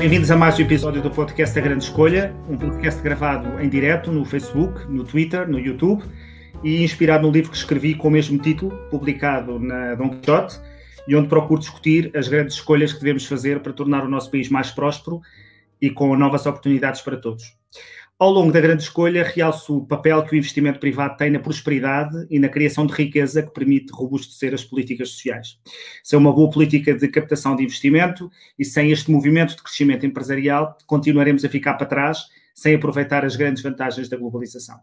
Bem-vindos a mais um episódio do podcast A Grande Escolha, um podcast gravado em direto no Facebook, no Twitter, no YouTube e inspirado no livro que escrevi com o mesmo título, publicado na Don Quixote, e onde procuro discutir as grandes escolhas que devemos fazer para tornar o nosso país mais próspero e com novas oportunidades para todos. Ao longo da grande escolha, realço o papel que o investimento privado tem na prosperidade e na criação de riqueza que permite robustecer as políticas sociais. Sem uma boa política de captação de investimento e sem este movimento de crescimento empresarial, continuaremos a ficar para trás, sem aproveitar as grandes vantagens da globalização.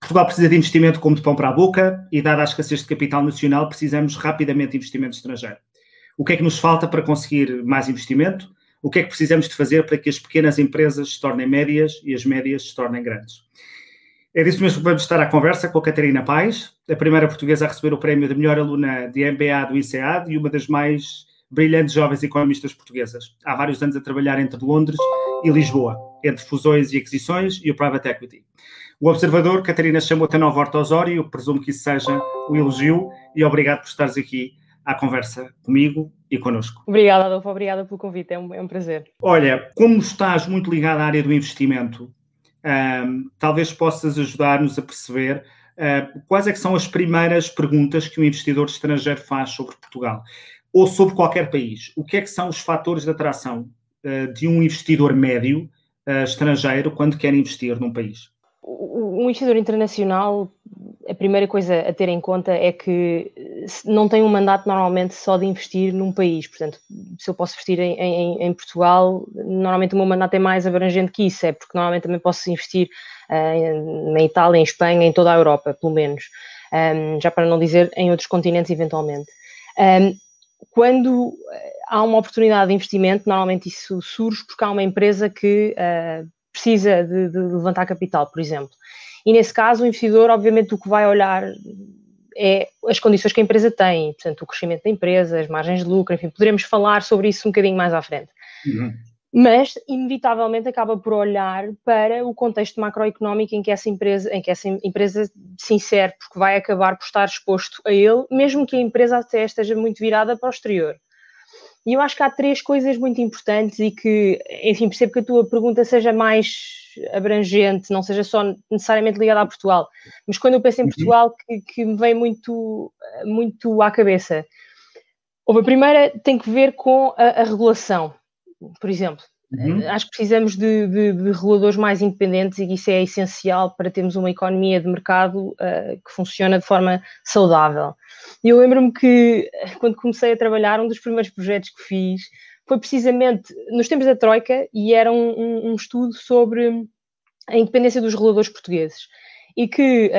Portugal precisa de investimento como de pão para a boca e, dada a escassez de capital nacional, precisamos rapidamente de investimento estrangeiro. O que é que nos falta para conseguir mais investimento? O que é que precisamos de fazer para que as pequenas empresas se tornem médias e as médias se tornem grandes. É disso mesmo que vamos estar à conversa com a Catarina Paes, a primeira portuguesa a receber o prémio de melhor aluna de MBA do INSEAD e uma das mais brilhantes jovens economistas portuguesas. Há vários anos a trabalhar entre Londres e Lisboa, entre fusões e aquisições e o private equity. O observador, Catarina, chamou-te a Nova Horta Osório, presumo que isso seja um elogio e obrigado por estares aqui à conversa comigo e connosco. Obrigada, Adolfo, obrigada pelo convite, é um, é um prazer. Olha, como estás muito ligado à área do investimento, um, talvez possas ajudar-nos a perceber uh, quais é que são as primeiras perguntas que um investidor estrangeiro faz sobre Portugal ou sobre qualquer país. O que é que são os fatores de atração uh, de um investidor médio uh, estrangeiro quando quer investir num país? Um investidor internacional a primeira coisa a ter em conta é que não tem um mandato normalmente só de investir num país. Portanto, se eu posso investir em, em, em Portugal, normalmente o meu mandato é mais abrangente que isso, é porque normalmente também posso investir uh, na Itália, em Espanha, em toda a Europa, pelo menos. Um, já para não dizer em outros continentes, eventualmente. Um, quando há uma oportunidade de investimento, normalmente isso surge porque há uma empresa que uh, precisa de, de levantar capital, por exemplo. E nesse caso, o investidor, obviamente, o que vai olhar é as condições que a empresa tem, portanto, o crescimento da empresa, as margens de lucro, enfim, poderemos falar sobre isso um bocadinho mais à frente. Uhum. Mas, inevitavelmente, acaba por olhar para o contexto macroeconómico em que essa empresa, em que essa empresa se insere, porque vai acabar por estar exposto a ele, mesmo que a empresa até esteja muito virada para o exterior. E eu acho que há três coisas muito importantes e que, enfim, percebo que a tua pergunta seja mais abrangente, não seja só necessariamente ligada a Portugal, mas quando eu penso em uhum. Portugal, que, que me vem muito, muito à cabeça. a primeira tem que ver com a, a regulação, por exemplo. Uhum. Acho que precisamos de, de, de, reguladores mais independentes e isso é essencial para termos uma economia de mercado uh, que funciona de forma saudável. E eu lembro-me que quando comecei a trabalhar, um dos primeiros projetos que fiz foi precisamente nos tempos da Troika e era um, um, um estudo sobre a independência dos reguladores portugueses. E que,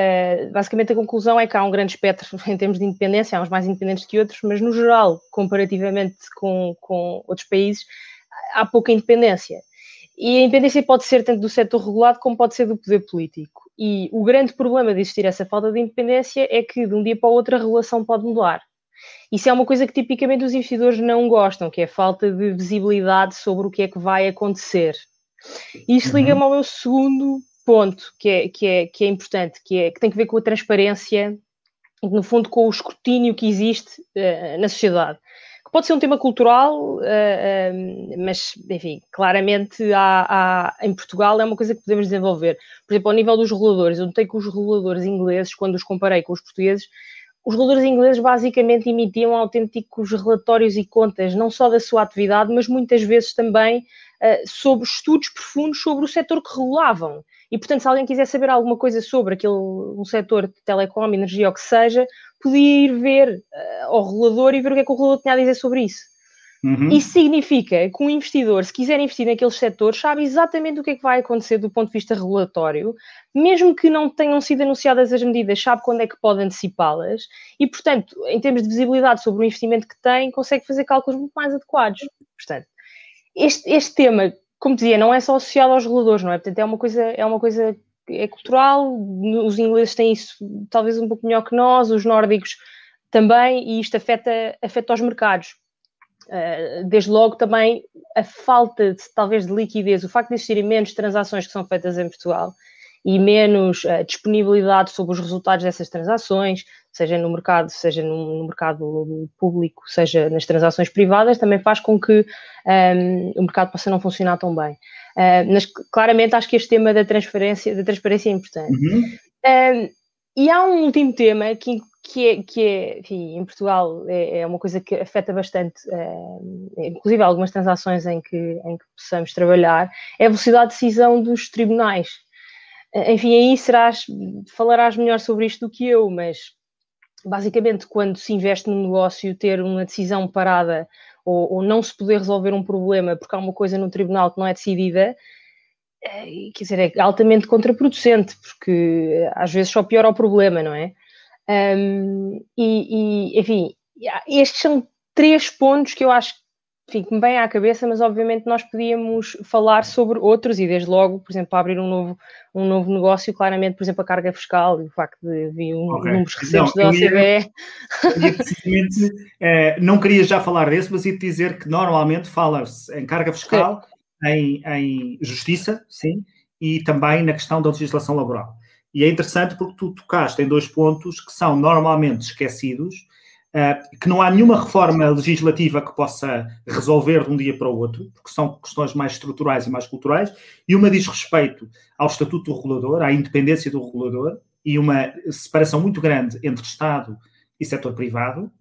basicamente, a conclusão é que há um grande espectro em termos de independência, há uns mais independentes que outros, mas, no geral, comparativamente com, com outros países, há pouca independência. E a independência pode ser tanto do setor regulado como pode ser do poder político. E o grande problema de existir essa falta de independência é que, de um dia para o outro, a regulação pode mudar. Isso é uma coisa que tipicamente os investidores não gostam, que é a falta de visibilidade sobre o que é que vai acontecer. E isto uhum. liga-me ao meu segundo ponto, que é, que, é, que é importante, que, é, que tem que ver com a transparência e, no fundo, com o escrutínio que existe uh, na sociedade. Pode ser um tema cultural, uh, uh, mas, enfim, claramente há, há, em Portugal é uma coisa que podemos desenvolver. Por exemplo, ao nível dos reguladores, eu notei que os reguladores ingleses, quando os comparei com os portugueses, os reguladores ingleses basicamente emitiam autênticos relatórios e contas, não só da sua atividade, mas muitas vezes também uh, sobre estudos profundos sobre o setor que regulavam. E, portanto, se alguém quiser saber alguma coisa sobre aquele um setor de telecom, energia ou que seja, podia ir ver uh, ao regulador e ver o que é que o regulador tinha a dizer sobre isso. Uhum. Isso significa que um investidor, se quiser investir naqueles setores, sabe exatamente o que é que vai acontecer do ponto de vista regulatório, mesmo que não tenham sido anunciadas as medidas, sabe quando é que pode antecipá-las e, portanto, em termos de visibilidade sobre o investimento que tem, consegue fazer cálculos muito mais adequados. Portanto, este, este tema, como dizia, não é só associado aos reguladores, não é? Portanto, é uma coisa, é uma coisa é cultural, os ingleses têm isso talvez um pouco melhor que nós, os nórdicos também, e isto afeta, afeta os mercados. Uh, desde logo também a falta de, talvez de liquidez, o facto de existirem menos transações que são feitas em Portugal e menos uh, disponibilidade sobre os resultados dessas transações, seja no mercado, seja no, mercado público, seja nas transações privadas, também faz com que um, ehm, o mercado possa não funcionar tão bem. Uh, mas claramente acho que este tema da transparência, da transparência é importante. Uhum. Uh, e há um último tema que, que é, que é enfim, em Portugal é, é, uma coisa que afeta bastante, inclusive algumas transações em que, em que possamos trabalhar, é a velocidade de decisão dos tribunais. Enfim, aí serás, falarás melhor sobre isto do que eu, mas basicamente quando se investe num negócio, ter uma decisão parada ou, ou não se poder resolver um problema porque há uma coisa no tribunal que não é decidida, é, quer dizer, é altamente contraproducente, porque às vezes só piora o problema, não é? Um, e, e, enfim, estes são três pontos que eu acho enfim, que me vêm à cabeça, mas obviamente nós podíamos falar sobre outros e desde logo, por exemplo, para abrir um novo, um novo negócio, claramente, por exemplo, a carga fiscal e o facto de vir um, okay. números recentes da OCDE. precisamente, eh, não queria já falar desse, mas ia dizer que normalmente fala-se em carga fiscal, em, em justiça, sim, e também na questão da legislação laboral. E é interessante porque tu tocaste em dois pontos que são normalmente esquecidos, que não há nenhuma reforma legislativa que possa resolver de um dia para o outro, porque são questões mais estruturais e mais culturais, e uma diz respeito ao estatuto do regulador, à independência do regulador, e uma separação muito grande entre Estado e setor privado,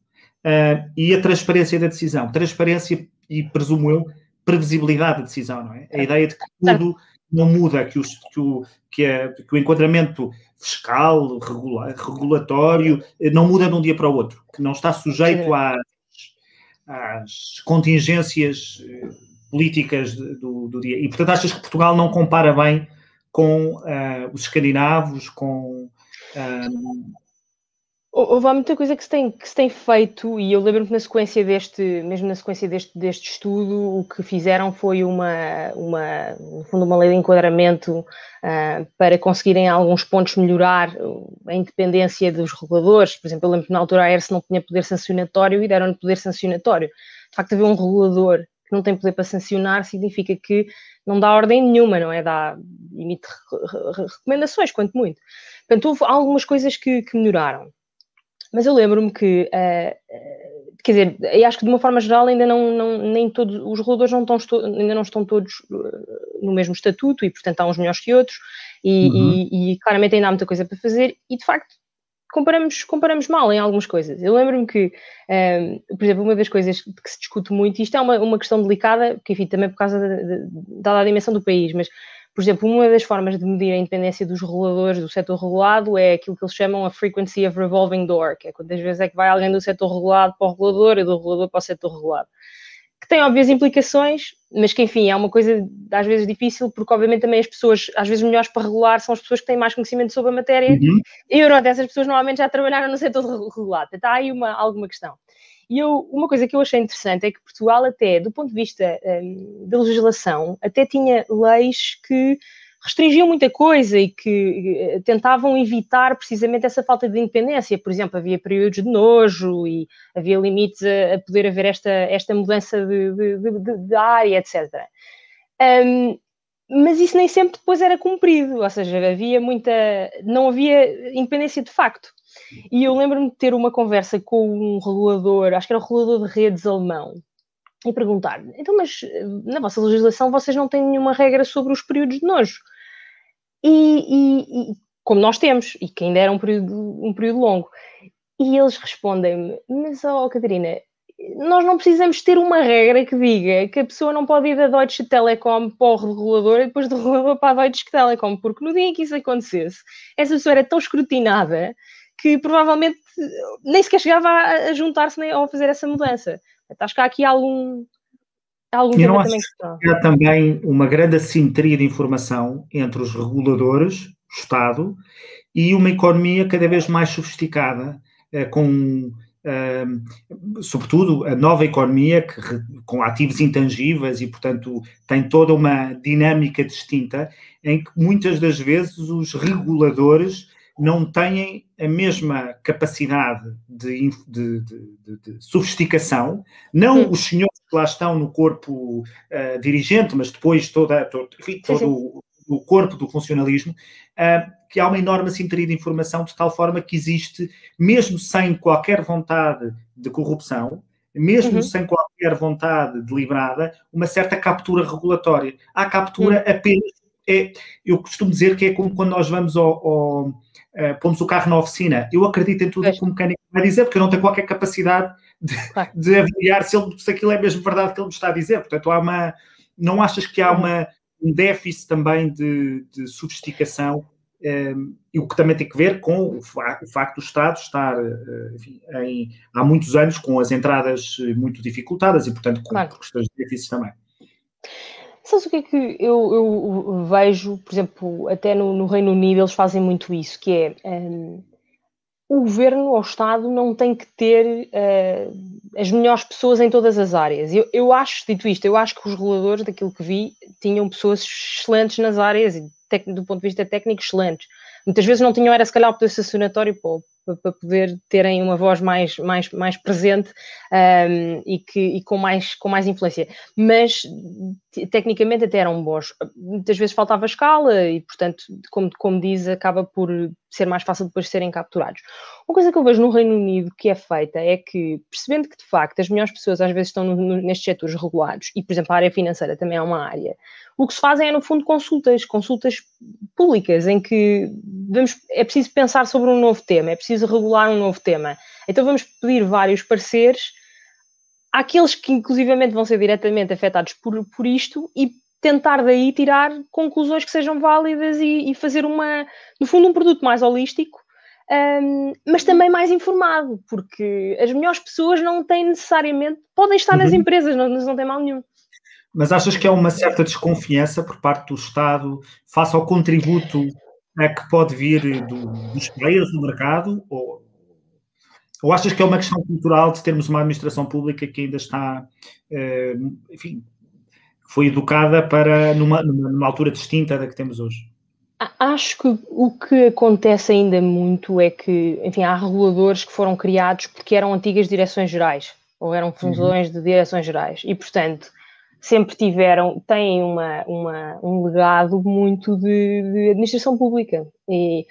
uh, e a transparência da decisão. Transparência e, presumo eu, previsibilidade da decisão, não é? A ideia de que tudo não muda, que, os, que, o, que, a, que o enquadramento fiscal, regula, regulatório, eh, não muda de um dia para o outro, que não está sujeito às, às contingências eh, políticas do, do, dia. E, portanto, achas que Portugal não compara bem com uh, os escandinavos, com. Um, Houve muita coisa que se, tem, que se tem feito, e eu lembro-me que na sequência deste, mesmo na sequência deste, deste estudo, o que fizeram foi uma, uma, no fundo, uma lei de enquadramento uh, para conseguirem alguns pontos melhorar a independência dos reguladores. Por exemplo, eu lembro que na altura a ERS não tinha poder sancionatório e deram-lhe poder sancionatório. De facto, haver um regulador que não tem poder para sancionar significa que não dá ordem nenhuma, não é? Dá, emite recomendações, quanto muito. Portanto, houve algumas coisas que, que melhoraram. Mas eu lembro-me que, uh, quer dizer, eu acho que de uma forma geral ainda não, não nem todos, os reguladores não estão, ainda não estão todos uh, no mesmo estatuto e, portanto, há uns melhores que outros e, uhum. e, e, claramente ainda há muita coisa para fazer e, de facto, comparamos, comparamos mal em algumas coisas. Eu lembro-me que, por exemplo, uma das coisas que se discute muito, e isto é uma, uma questão delicada, que, enfim, também por causa da dimensão do país, mas por exemplo, uma das formas de medir a independência dos reguladores do setor regulado é aquilo que eles chamam a frequency of revolving door, que é quantas vezes é que vai alguém do setor regulado para o regulador e do regulador para o setor regulado. Que tem óbvias implicações, mas que, enfim, é uma coisa às vezes difícil, porque obviamente também as pessoas, às vezes melhores para regular, são as pessoas que têm mais conhecimento sobre a matéria, uhum. e eu, essas pessoas normalmente já trabalharam no setor regulado. Está aí uma, alguma questão. E eu, uma coisa que eu achei interessante é que Portugal, até do ponto de vista um, da legislação, até tinha leis que restringiam muita coisa e que eh, tentavam evitar precisamente essa falta de independência. Por exemplo, havia períodos de nojo e havia limites a, a poder haver esta, esta mudança de, de, de, de área, etc. Um, mas isso nem sempre depois era cumprido, ou seja, havia muita. não havia independência de facto. E eu lembro-me de ter uma conversa com um regulador, acho que era o regulador de redes alemão, e perguntar: então, mas eh, na vossa legislação vocês não têm nenhuma regra sobre os períodos de nojo? E, e, e como nós temos, e que ainda era um período, um período longo. E eles respondem-me: mas, oh, Catarina, nós não precisamos ter uma regra que diga que a pessoa não pode ir da Deutsche Telekom para o regulador e depois do regulador para a Deutsche Telekom, porque no dia em que isso acontecesse, essa pessoa era tão escrutinada que provavelmente nem sequer chegava a, juntar-se ou a fazer essa mudança. Acho que há aqui algum, algum Eu também que Há também uma grande assimetria de informação entre os reguladores, o Estado, e uma economia cada vez mais sofisticada, eh, com Uh, sobretudo a nova economia que, com ativos intangíveis e, portanto, tem toda uma dinâmica distinta em que muitas das vezes os reguladores não têm a mesma capacidade de, de, de, de sofisticação, não hum. os senhores que lá estão no corpo uh, dirigente, mas depois toda, todo, enfim, todo o o corpo do funcionalismo, uh, que há uma enorme assimetria de informação, de tal forma que existe, mesmo sem qualquer vontade de corrupção, mesmo uhum. sem qualquer vontade deliberada, uma certa captura regulatória. Há captura uhum. apenas. É, eu costumo dizer que é como quando nós vamos ao, ao uh, pomos o carro na oficina. Eu acredito em tudo o que o mecânico vai dizer, porque eu não tenho qualquer capacidade de, claro. de avaliar se, ele, se aquilo é mesmo verdade que ele me está a dizer. Portanto, há uma. Não achas que há uma, um déficit também de, de sofisticação um, e o que também tem que ver com o, fa o facto do Estado estar uh, enfim, em, há muitos anos com as entradas muito dificultadas e, portanto, com claro. questões de déficit também. Sabes o que é que eu, eu vejo, por exemplo, até no, no, Reino Unido eles fazem muito isso, que é um, o governo ou o Estado não tem que ter uh, as melhores pessoas em todas as áreas. Eu, eu acho, dito isto, eu acho que os reguladores, daquilo que vi, tinham pessoas excelentes nas áreas do ponto de vista técnico excelentes. Muitas vezes não tinham, era se calhar o poder sancionatório para, para poder terem uma voz mais, mais, mais presente um, e, que, e com, mais, com mais influência. Mas tecnicamente até eram bons. Muitas vezes faltava escala e, portanto, como, como diz, acaba por ser mais fácil depois de serem capturados. Uma coisa que eu vejo no Reino Unido que é feita é que, percebendo que de facto as melhores pessoas às vezes estão no, no, nestes setores regulados, e por exemplo a área financeira também é uma área, o que se fazem é no fundo consultas, consultas públicas, em que vamos, é preciso pensar sobre um novo tema, é preciso regular um novo tema. Então vamos pedir vários pareceres àqueles que inclusivamente vão ser diretamente afetados por, por isto e tentar daí tirar conclusões que sejam válidas e, e fazer uma, no fundo, um produto mais holístico, um, mas também mais informado, porque as melhores pessoas não têm necessariamente, podem estar nas uhum. empresas, não, não tem mal nenhum. Mas achas que há uma certa desconfiança por parte do Estado face ao contributo é, que pode vir do, dos players do mercado? Ou, ou achas que é uma questão cultural de termos uma administração pública que ainda está, eh, enfim, foi educada para numa, numa altura distinta da que temos hoje? Acho que o que acontece ainda muito é que, enfim, há reguladores que foram criados porque eram antigas direções gerais, ou eram funções uhum. de direções gerais, e portanto sempre tiveram, têm uma, uma um legado muito de, de administração pública. E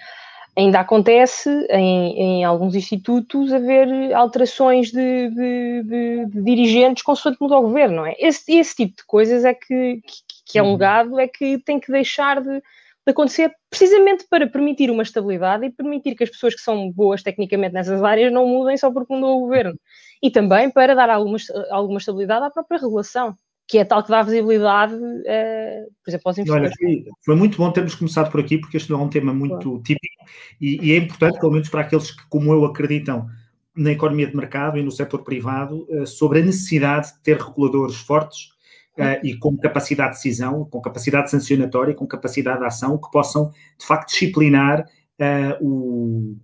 ainda acontece em, em, alguns institutos haver alterações de, de, de, de dirigentes consoante muda o governo, não é? Esse, esse tipo de coisas é que, que, que é um uhum. legado, é que tem que deixar de, de, acontecer precisamente para permitir uma estabilidade e permitir que as pessoas que são boas tecnicamente nessas áreas não mudem só porque mudou o governo. E também para dar alguma, alguma estabilidade à própria regulação que é tal que dá visibilidade, uh, por exemplo, aos investidores. Olha, foi muito bom termos começado por aqui, porque este não é um tema muito claro. típico e, e, é importante, pelo menos para aqueles que, como eu, acreditam na economia de mercado e no setor privado, uh, sobre a necessidade de ter reguladores fortes uh, e com capacidade de decisão, com capacidade sancionatória, com capacidade de ação, que possam, de facto, disciplinar o,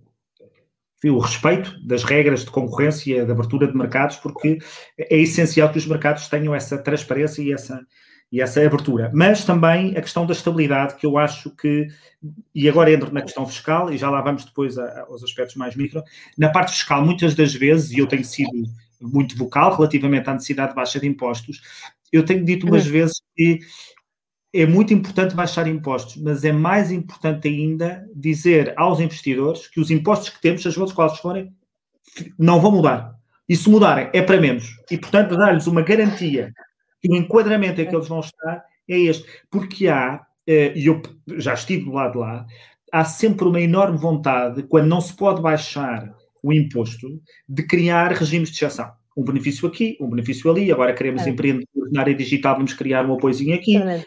o respeito das regras de concorrência, de abertura de mercados, porque é essencial que os mercados tenham essa transparência e essa, e essa abertura. Mas também a questão da estabilidade, que eu acho que, e agora entro na questão fiscal, e já lá vamos depois a, aos aspectos mais micro, na parte fiscal, muitas das vezes, e eu tenho sido muito vocal relativamente à necessidade de baixa de impostos, eu tenho dito umas uhum. vezes que é muito importante baixar impostos, mas é mais importante ainda dizer aos investidores que os impostos que temos, seja os quais forem, não vão mudar. E se mudarem, é para menos. E, portanto, dar-lhes uma garantia que o enquadramento em que eles vão estar é este. Porque há, eh, e eu já estive do lado de lá, há sempre uma enorme vontade, quando não se pode baixar o imposto, de criar regimes de exceção um benefício aqui, um benefício ali, agora queremos é. empreendedores na área digital, vamos criar um apoiozinho aqui, agora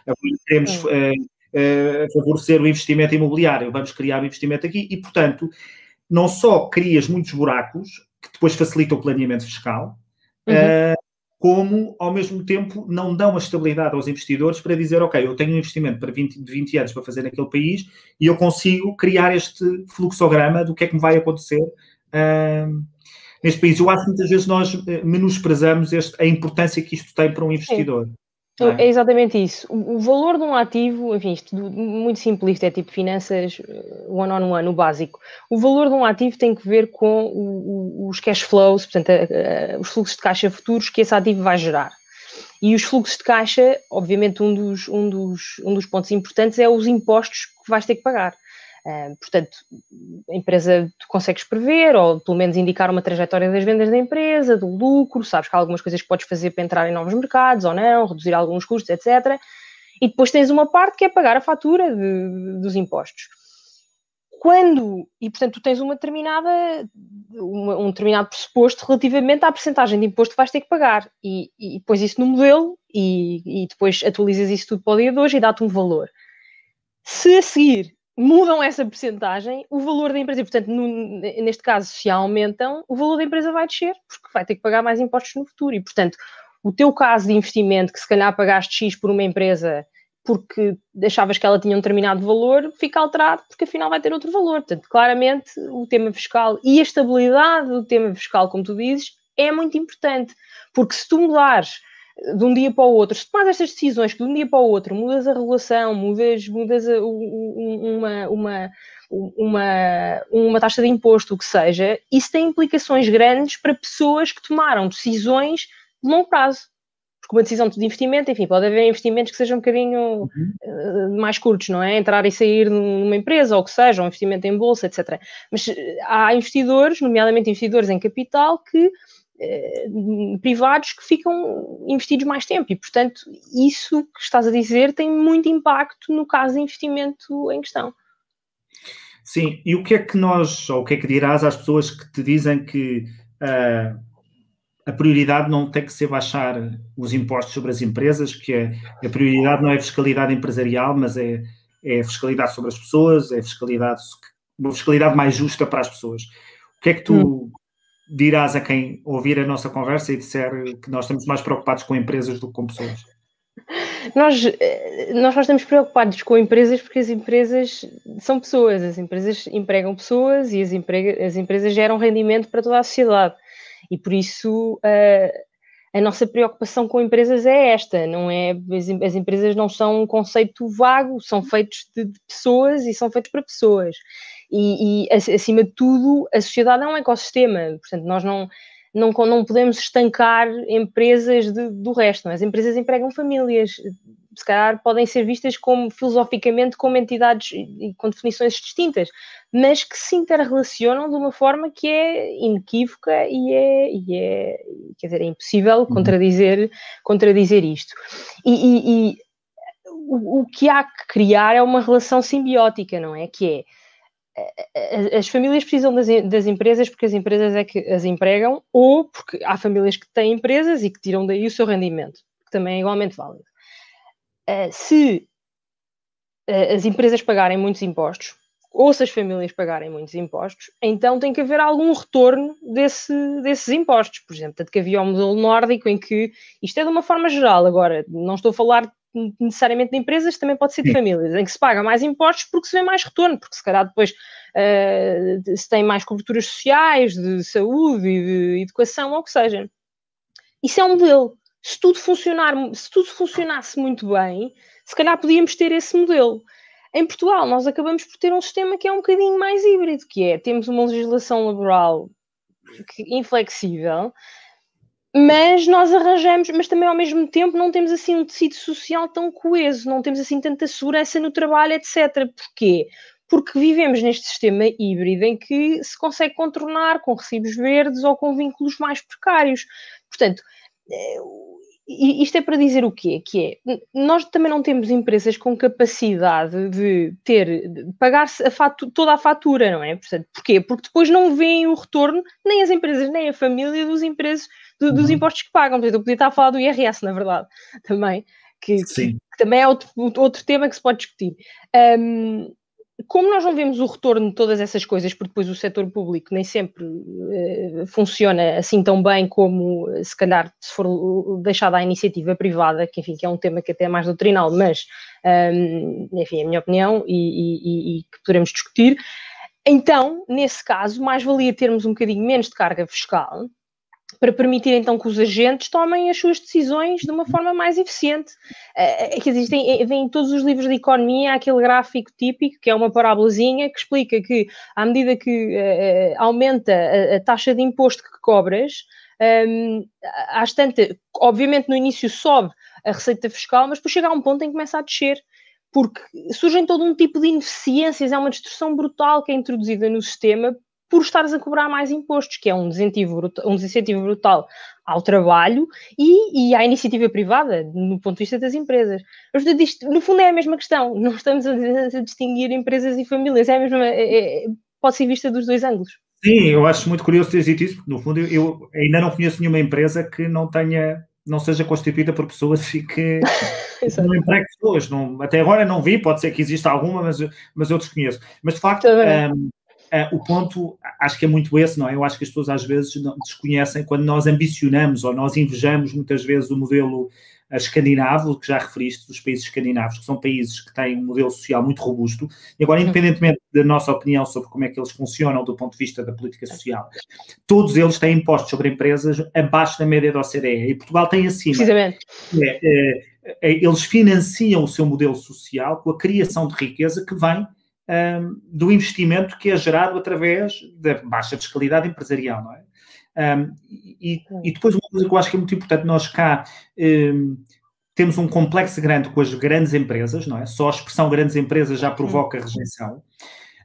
queremos é. uh, uh, favorecer o investimento imobiliário, vamos criar um investimento aqui, e portanto, não só crias muitos buracos, que depois facilitam o planeamento fiscal, uhum. uh, como, ao mesmo tempo, não dão a estabilidade aos investidores para dizer, ok, eu tenho um investimento para 20, de 20 anos para fazer naquele país e eu consigo criar este fluxograma do que é que me vai acontecer uh, neste país. Eu acho que muitas vezes nós eh, menosprezamos este, a importância que isto tem para um investidor. É? é? exatamente isso. O, valor de um ativo, enfim, isto muito simplista, é tipo finanças eh, one-on-one, -on -one, o básico. O valor de um ativo tem que ver com o, o, os cash flows, portanto, a, a, os fluxos de caixa futuros que esse ativo vai gerar. E os fluxos de caixa, obviamente, um dos, um dos, um dos pontos importantes é os impostos que vais ter que pagar. Portanto, a empresa tu consegues prever, ou pelo menos indicar uma trajetória das vendas da empresa, do lucro, sabes que há algumas coisas que podes fazer para entrar em novos mercados ou não, reduzir alguns custos, etc. E depois tens uma parte que é pagar a fatura de, dos impostos. Quando, e portanto tu tens uma determinada, uma, um determinado pressuposto relativamente à percentagem de imposto que vais ter que pagar e, e depois isso no modelo e, e depois atualizas isso tudo para o dia de hoje e dá-te um valor. Se a seguir mudam essa percentagem, o valor da empresa, e portanto, no, neste caso, se aumentam, o valor da empresa vai descer, porque vai ter que pagar mais impostos no futuro. E, portanto, o teu caso de investimento, que se calhar pagaste X por uma empresa porque achavas que ela tinha um determinado valor, fica alterado porque afinal vai ter outro valor. Portanto, claramente o tema fiscal e a estabilidade do tema fiscal, como tu dizes, é muito importante, porque se tu mudares de um dia para o outro, se tomas estas decisões que de um dia para o outro mudas a regulação, mudas, mudas a, uma, uma, uma, uma taxa de imposto, o que seja, isso tem implicações grandes para pessoas que tomaram decisões de longo prazo. Porque uma decisão de investimento, enfim, pode haver investimentos que sejam um bocadinho uhum. uh, mais curtos, não é? Entrar e sair numa empresa, ou o que seja, um investimento em bolsa, etc. Mas eh, há investidores, nomeadamente investidores em capital, que privados que ficam investidos mais tempo e, portanto, isso que estás a dizer tem muito impacto no caso de investimento em questão. Sim, e o que é que nós, ou o que é que dirás às pessoas que te dizem que uh, a prioridade não tem que ser baixar os impostos sobre as empresas, que é, a prioridade não é fiscalidade empresarial, mas é, é fiscalidade sobre as pessoas, é fiscalidade, uma fiscalidade mais justa para as pessoas. O que é que tu hum. Dirás a quem ouvir a nossa conversa e disser que nós estamos mais preocupados com empresas do que com pessoas? Nós, eh, nós estamos preocupados com empresas porque as empresas são pessoas, as empresas empregam pessoas e as, emprega, as empresas geram rendimento para toda a sociedade. E por isso a nossa preocupação com empresas é esta, não é? As, as empresas não são um conceito vago, são feitos de, de pessoas e são feitos para pessoas. E, e, acima de tudo, a sociedade é um ecossistema, portanto, nós não, não, não podemos estancar empresas de, do resto. É? As empresas empregam famílias, se calhar podem ser vistas como filosoficamente como entidades e com definições distintas, mas que se interrelacionam de uma forma que é inequívoca e é, e é quer dizer, é impossível uhum. contradizer, contradizer isto. E, e, e o, o, que há que criar é uma relação simbiótica, não é? Que é as famílias precisam das, das, empresas porque as empresas é que as empregam ou porque há famílias que têm empresas e que tiram daí o seu rendimento, que também é igualmente válido. Uh, se as empresas pagarem muitos impostos, ou se as famílias pagarem muitos impostos, então tem que haver algum retorno desse, desses impostos. Por exemplo, tanto que havia o modelo nórdico em que, isto é de uma forma geral, agora, não estou a falar necessariamente de empresas, também pode ser de famílias, em que se paga mais impostos porque se vê mais retorno, porque se calhar depois uh, se tem mais coberturas sociais, de saúde e de educação, ou o que seja. Isso é um modelo. Se tudo funcionar, se tudo funcionasse muito bem, se calhar podíamos ter esse modelo. Em Portugal, nós acabamos por ter um sistema que é um bocadinho mais híbrido, que é, temos uma legislação laboral inflexível, mas nós arranjamos, mas também ao mesmo tempo não temos assim um tecido social tão coeso, não temos assim tanta segurança no trabalho, etc. Porquê? Porque vivemos neste sistema híbrido em que se consegue contornar com recibos verdes ou com vínculos mais precários. Portanto, eh, isto é para dizer o quê? Que é, nós também não temos empresas com capacidade de ter, de pagar a toda a fatura, não é? Portanto, porquê? Porque depois não veem o retorno, nem as empresas, nem a família dos, empresas, do, dos uhum. impostos que pagam. Portanto, eu podia estar a falar do IRS, na verdade, também, que, que, que também é outro, outro tema que se pode discutir. Um, como nós não vemos o retorno de todas essas coisas, porque depois o setor público nem sempre uh, funciona assim tão bem como se calhar se for deixado à iniciativa privada, que enfim, que é um tema que até é mais doutrinal, mas um, enfim, é a minha opinião e, e, e, que poderemos discutir. Então, nesse caso, mais valia termos um bocadinho menos de carga fiscal para permitir então que os agentes tomem as suas decisões de uma forma mais eficiente. Uh, que existem, em todos os livros de economia aquele gráfico típico, que é uma parábolazinha, que explica que à medida que uh, aumenta a, a, taxa de imposto que cobras, Um, às tantas, obviamente no início sobe a receita fiscal, mas depois chega a um ponto em que começa a descer, porque surgem todo um tipo de ineficiências, é uma distorção brutal que é introduzida no sistema por estares a cobrar mais impostos, que é um desincentivo brutal, um desincentivo brutal ao trabalho e, e, à iniciativa privada, no ponto de vista das empresas. No fundo, é a mesma questão. Não estamos a, a distinguir empresas e famílias. É a mesma, é, é, pode ser vista dos dois ângulos. Sim, eu acho muito curioso ter dito isso, porque, no fundo, eu, eu ainda não conheço nenhuma empresa que não tenha não seja constituída por pessoas e que não empregue pessoas. Não, até agora não vi, pode ser que exista alguma, mas, mas eu desconheço. Mas de facto, um, uh, o ponto acho que é muito esse, não é? Eu acho que as pessoas às vezes desconhecem quando nós ambicionamos ou nós invejamos muitas vezes o modelo escandinavo, que já referiste, dos países escandinavos, que são países que têm um modelo social muito robusto, e agora, uhum. independentemente da nossa opinião sobre como é que eles funcionam do ponto de vista da política social, todos eles têm impostos sobre empresas abaixo da média da OCDE, e Portugal tem acima. Precisamente. É, é, é, eles financiam o seu modelo social com a criação de riqueza que vem um, do investimento que é gerado através da baixa fiscalidade empresarial, não é? Um, e, e, depois uma coisa que eu acho que é muito importante, nós cá um, temos um complexo grande com as grandes empresas, não é? Só a expressão grandes empresas já provoca rejeição,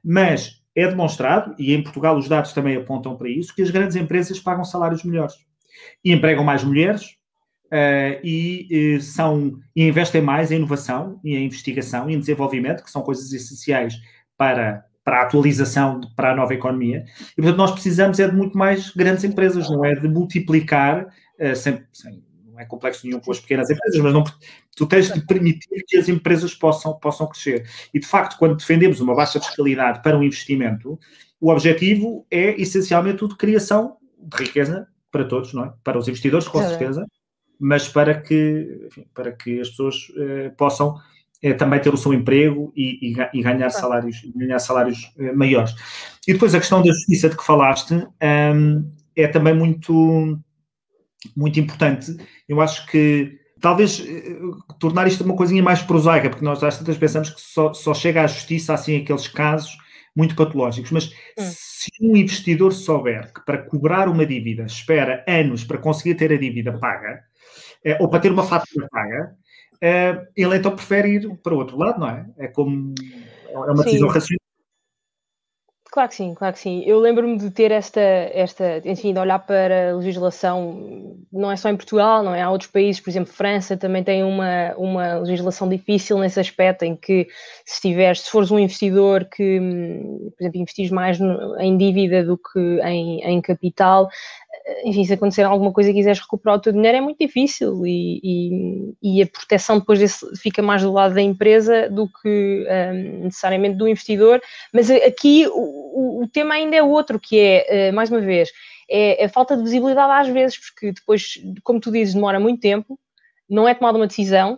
mas é demonstrado, e em Portugal os dados também apontam para isso, que as grandes empresas pagam salários melhores e empregam mais mulheres uh, e, uh, são, e investem mais em inovação e em investigação e em desenvolvimento, que são coisas essenciais para, para a atualização, para a nova economia. E, portanto, nós precisamos é de muito mais grandes empresas, não é de multiplicar, uh, sem, sem, não é complexo nenhum com as pequenas empresas, mas não, tu tens de permitir que as empresas possam, possam crescer. E, de facto, quando defendemos uma baixa fiscalidade para o investimento, o objetivo é, essencialmente, o de criação de riqueza para todos, não é? Para os investidores, com certeza, mas para que, enfim, para que as pessoas uh, possam é, também ter o seu emprego e, e, e ganhar salários, ganhar salários é, maiores. E depois a questão da justiça de que falaste um, é também muito, muito importante. Eu acho que talvez eh, tornar isto uma coisinha mais prosaica, porque nós às tantas pensamos que só, só chega à justiça assim aqueles casos muito patológicos, mas hum. se um investidor souber que para cobrar uma dívida espera anos para conseguir ter a dívida paga, ou para ter uma fatura paga, uh, ele então prefere ir para o outro lado, não é? É como é uma decisão racional. Claro que sim, claro que sim. Eu lembro-me de ter esta, esta, enfim, de olhar para a legislação, não é só em Portugal, não é? Há outros países, por exemplo, França também tem uma, uma legislação difícil nesse aspecto, em que se tiveres, se fores um investidor que, por exemplo, investires mais no, em dívida do que em, em capital, enfim, se acontecer alguma coisa e quiseres recuperar o teu dinheiro é muito difícil e, e, e a proteção depois desse, fica mais do lado da empresa do que um, necessariamente do investidor. Mas aqui o, o, tema ainda é outro, que é, uh, mais uma vez, é a falta de visibilidade às vezes, porque depois, como tu dizes, demora muito tempo, não é tomada uma decisão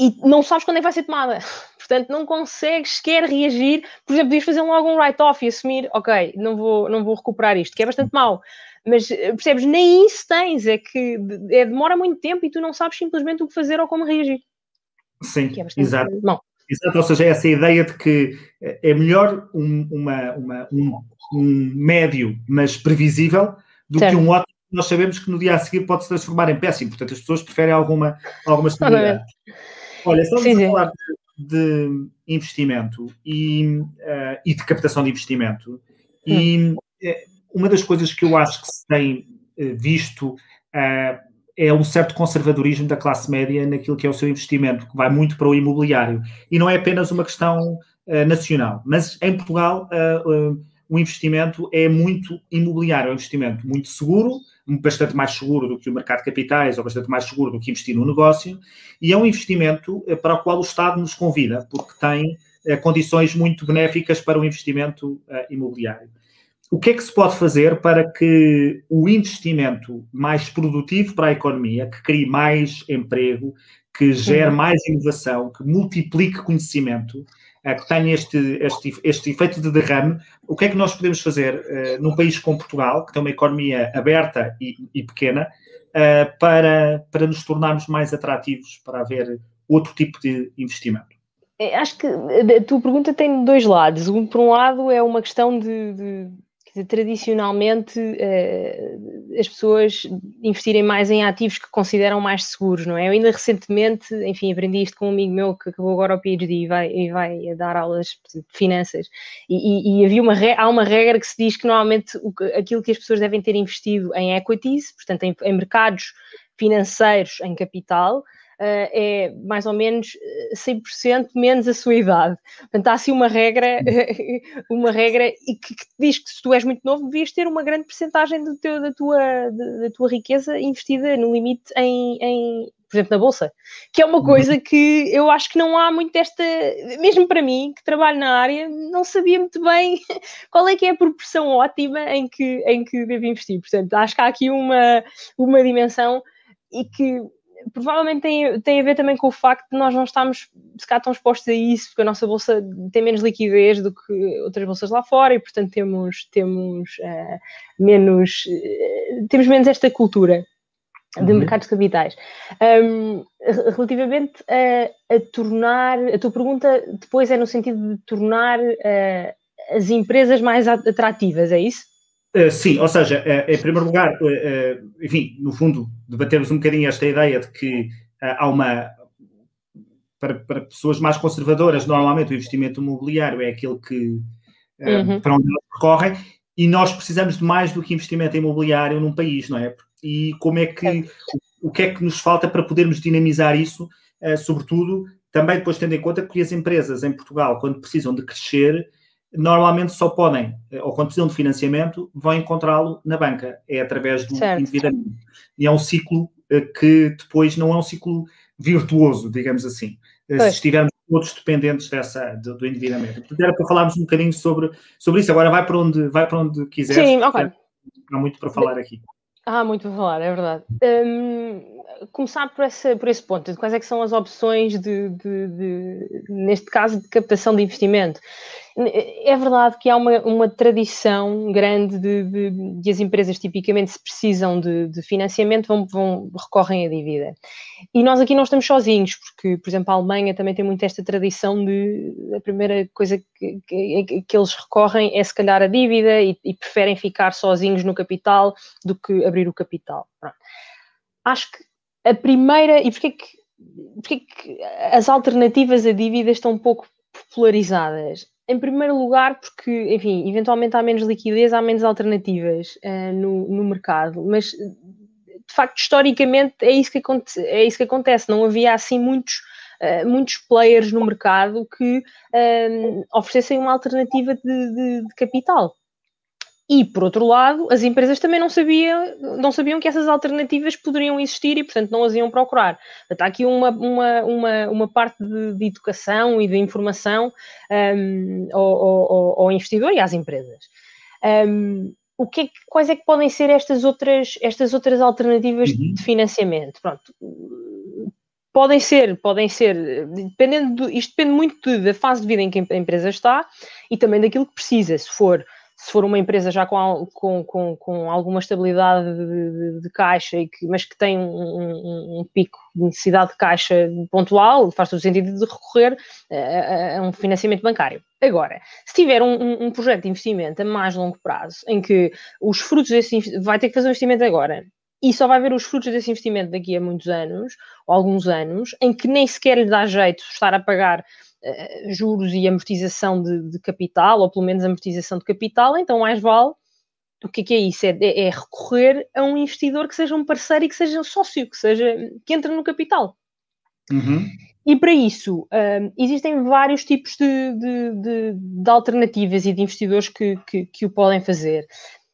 e não sabes quando é que vai ser tomada. Portanto, não consegues sequer reagir. Por exemplo, podias fazer logo um write-off e assumir, ok, não vou, não vou recuperar isto, que é bastante mau. Mas eh, percebes, nem isso tens, é que é, demora muito tempo e tu não sabes simplesmente o que fazer ou como reagir. Sim, é exato. Bom. Exato, ou seja, essa ideia de que é melhor um, uma, uma, um, um médio, mas previsível, do certo. que um ótimo nós sabemos que no dia a seguir pode se transformar em péssimo. Portanto, as pessoas preferem alguma, alguma estabilidade. Olha, estamos a falar de investimento e, uh, e de captação de investimento. E uh, uma das coisas que eu acho que se tem uh, visto é um certo conservadorismo da classe média naquilo que é o seu investimento, que vai muito para o imobiliário. E não é apenas uma questão nacional, mas em Portugal o investimento é muito imobiliário, é um investimento muito seguro, bastante mais seguro do que o mercado de capitais ou bastante mais seguro do que investir no negócio, e é um investimento eh, para o qual o Estado nos convida, porque tem eh, condições muito benéficas para o investimento eh, imobiliário. O que é que se pode fazer para que o investimento mais produtivo para a economia, que crie mais emprego, que gere mais inovação, que multiplique conhecimento, que tenha este, este, este efeito de derrame, o que é que nós podemos fazer uh, num país como Portugal, que tem uma economia aberta e, e pequena, uh, para, para nos tornarmos mais atrativos para haver outro tipo de investimento? É, acho que a tua pergunta tem dois lados. Um, por um lado, é uma questão de, de tradicionalmente, uh, as pessoas investirem mais em ativos que consideram mais seguros, não é? Eu ainda recentemente, enfim, aprendi isto com um amigo meu que acabou agora o PhD e vai, e vai dar aulas de finanças. E, e, e havia uma, há uma regra que se diz que normalmente o, aquilo que as pessoas devem ter investido em equities, portanto, em, em mercados financeiros em capital, é mais ou menos 100% eh, menos a sua idade. Portanto, há assim uma regra, uma regra e que, que, diz que se tu és muito novo, devias ter uma grande porcentagem da, tua, da tua riqueza investida no limite em, em, por exemplo, na Bolsa, que é uma coisa uhum. que eu acho que não há muito esta, mesmo para mim, que trabalho na área, não sabia muito bem qual é que é a proporção ótima em que, em que devo investir. Portanto, acho que há aqui uma, uma dimensão e que provavelmente tem, tem a ver também com o facto de nós não estarmos se cá tão expostos a isso, porque a nossa bolsa tem menos liquidez do que outras bolsas lá fora e, portanto, temos, temos uh, menos uh, temos menos esta cultura de uhum. mercados de capitais. Um, relativamente a, a, tornar, a tua pergunta depois é no sentido de tornar uh, as empresas mais atrativas, é isso? Uh, sim, ou seja, uh, em primeiro lugar, uh, enfim, no fundo, debatemos um bocadinho esta ideia de que há uma. Para, para, pessoas mais conservadoras, normalmente o investimento imobiliário é aquele que. Uhum. para onde elas recorrem, e nós precisamos de mais do que investimento imobiliário num país, não é? E como é que. É. O, o que é que nos falta para podermos dinamizar isso, sobretudo, também depois tendo em conta que as empresas em Portugal, quando precisam de crescer, normalmente só podem, eh, ou quando precisam de financiamento, vão encontrá-lo na banca, é através do certo. endividamento. E é um ciclo eh, que depois não é um ciclo virtuoso, digamos assim, eh, pois. se estivermos todos dependentes dessa, do, do endividamento. Portanto, era para falarmos um bocadinho sobre, sobre isso. Agora vai para onde, vai para onde quiser. Sim, ok. Há muito para falar aqui. Há muito para falar, é verdade. Um, começar por, essa, por esse ponto, de quais é que são as opções de, de, de, neste caso, de captação de investimento. É verdade que há uma, uma tradição grande de, de, de, as empresas tipicamente se precisam de, de financiamento vão, vão, recorrem à dívida. E nós aqui não estamos sozinhos, porque, por exemplo, a Alemanha também tem muito esta tradição de a primeira coisa que, que, que eles recorrem é se calhar a dívida e, e, preferem ficar sozinhos no capital do que abrir o capital. Pronto. Acho que a primeira, e porquê que, que as alternativas a dívida estão um pouco popularizadas? Em primeiro lugar, porque, enfim, eventualmente há menos liquidez, há menos alternativas uh, no, no mercado, mas de facto, historicamente, é isso que, aconte é isso que acontece. Não havia assim muitos, uh, muitos players no mercado que uh, oferecessem uma alternativa de, de, de, capital. E, por outro lado, as empresas também não sabiam, não sabiam que essas alternativas poderiam existir e, portanto, não as iam procurar. Portanto, há aqui uma, uma, uma, uma parte de, de, educação e de informação um, ao, ao, ao, investidor e às empresas. Um, o que, é que quais é que podem ser estas outras, estas outras alternativas uhum. de financiamento? Pronto, podem ser, podem ser, dependendo do, isto depende muito da fase de vida em que a empresa está e também daquilo que precisa. Se for se for uma empresa já com, com, com, com alguma estabilidade de, de, de caixa, e que, mas que tem um, um, um, pico de necessidade de caixa pontual, faz todo sentido de recorrer a, a um financiamento bancário. Agora, se tiver um, um, projeto de investimento a mais longo prazo, em que os frutos desse vai ter que fazer um investimento agora e só vai ver os frutos desse investimento daqui a muitos anos, ou alguns anos, em que nem sequer lhe dá jeito estar a pagar uh, juros e amortização de, de, capital, ou pelo menos amortização de capital, então mais vale. O que é, que é isso? É, é, recorrer a um investidor que seja um parceiro e que seja um sócio, que, seja, que entre no capital. Uhum. E para isso, uh, existem vários tipos de, de, de, de, alternativas e de investidores que, que, que, o podem fazer.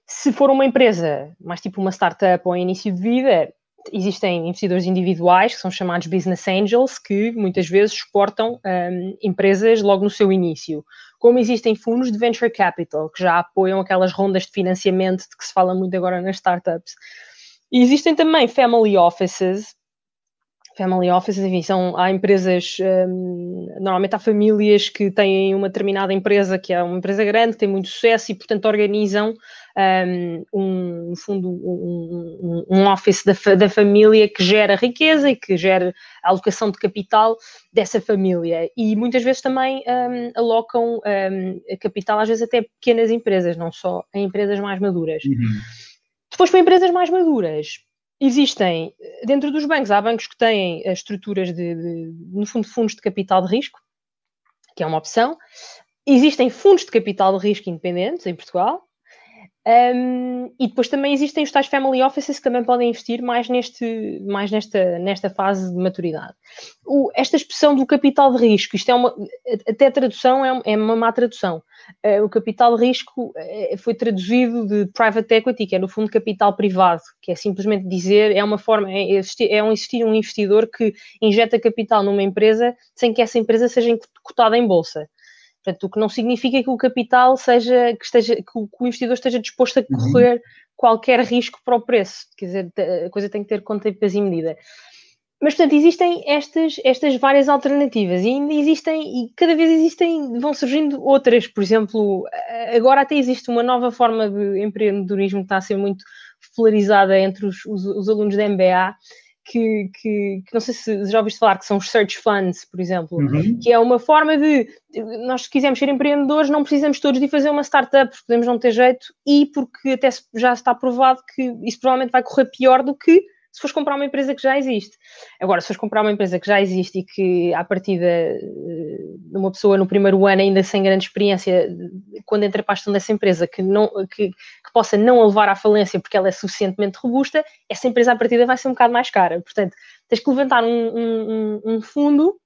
Se for uma empresa, mais tipo uma startup ou início de vida, existem investidores individuais, que são chamados business angels, que muitas vezes exportam um, empresas logo no seu início. Como existem fundos de venture capital, que já apoiam aquelas rondas de financiamento de que se fala muito agora nas startups. E existem também family offices, family offices, enfim, são, há empresas, um, normalmente há famílias que têm uma determinada empresa que é uma empresa grande, que tem muito sucesso e, portanto, organizam um, um fundo, um, um office da, da, família que gera riqueza e que gera alocação de capital dessa família. E muitas vezes também um, alocam um, capital, às vezes até pequenas empresas, não só em empresas mais maduras. Uhum. Depois, para empresas mais maduras, existem, dentro dos bancos, há bancos que têm as estruturas de, de, no fundo, fundos de capital de risco, que é uma opção. Existem fundos de capital de risco independentes em Portugal. Um, e depois também existem os tais family offices que também podem investir mais, neste, mais nesta, nesta fase de maturidade. O, esta expressão do capital de risco, isto é uma, até a tradução é, é uma má tradução. Uh, o capital de risco uh, foi traduzido de private equity, que é no fundo capital privado, que é simplesmente dizer, é uma forma, é, existir, é um existir um investidor que injeta capital numa empresa sem que essa empresa seja cotada em bolsa. Portanto, o que não significa que o capital seja, que, esteja, que o, que o investidor esteja disposto a uhum. correr uhum. qualquer risco para o preço. Quer dizer, a coisa tem que ter conta e peso e medida. Mas, portanto, existem estas, estas várias alternativas e ainda existem, e cada vez existem, vão surgindo outras. Por exemplo, agora até existe uma nova forma de empreendedorismo que está a ser muito popularizada entre os, os, os alunos da MBA, que, que, que, não sei se já ouviste falar, que são os search funds, por exemplo, uhum. que é uma forma de nós se quisermos ser empreendedores, não precisamos todos de fazer uma startup, podemos não ter jeito, e porque até já está provado que isso provavelmente vai correr pior do que se fores comprar uma empresa que já existe. Agora, se fores comprar uma empresa que já existe e que, à partida, eh, uma pessoa no primeiro ano, ainda sem grande experiência, quando entra para a gestão dessa empresa, que, não, que, que possa não a levar à falência porque ela é suficientemente robusta, essa empresa, à partida, vai ser um bocado mais cara. Portanto, tens que levantar um, um, um fundo,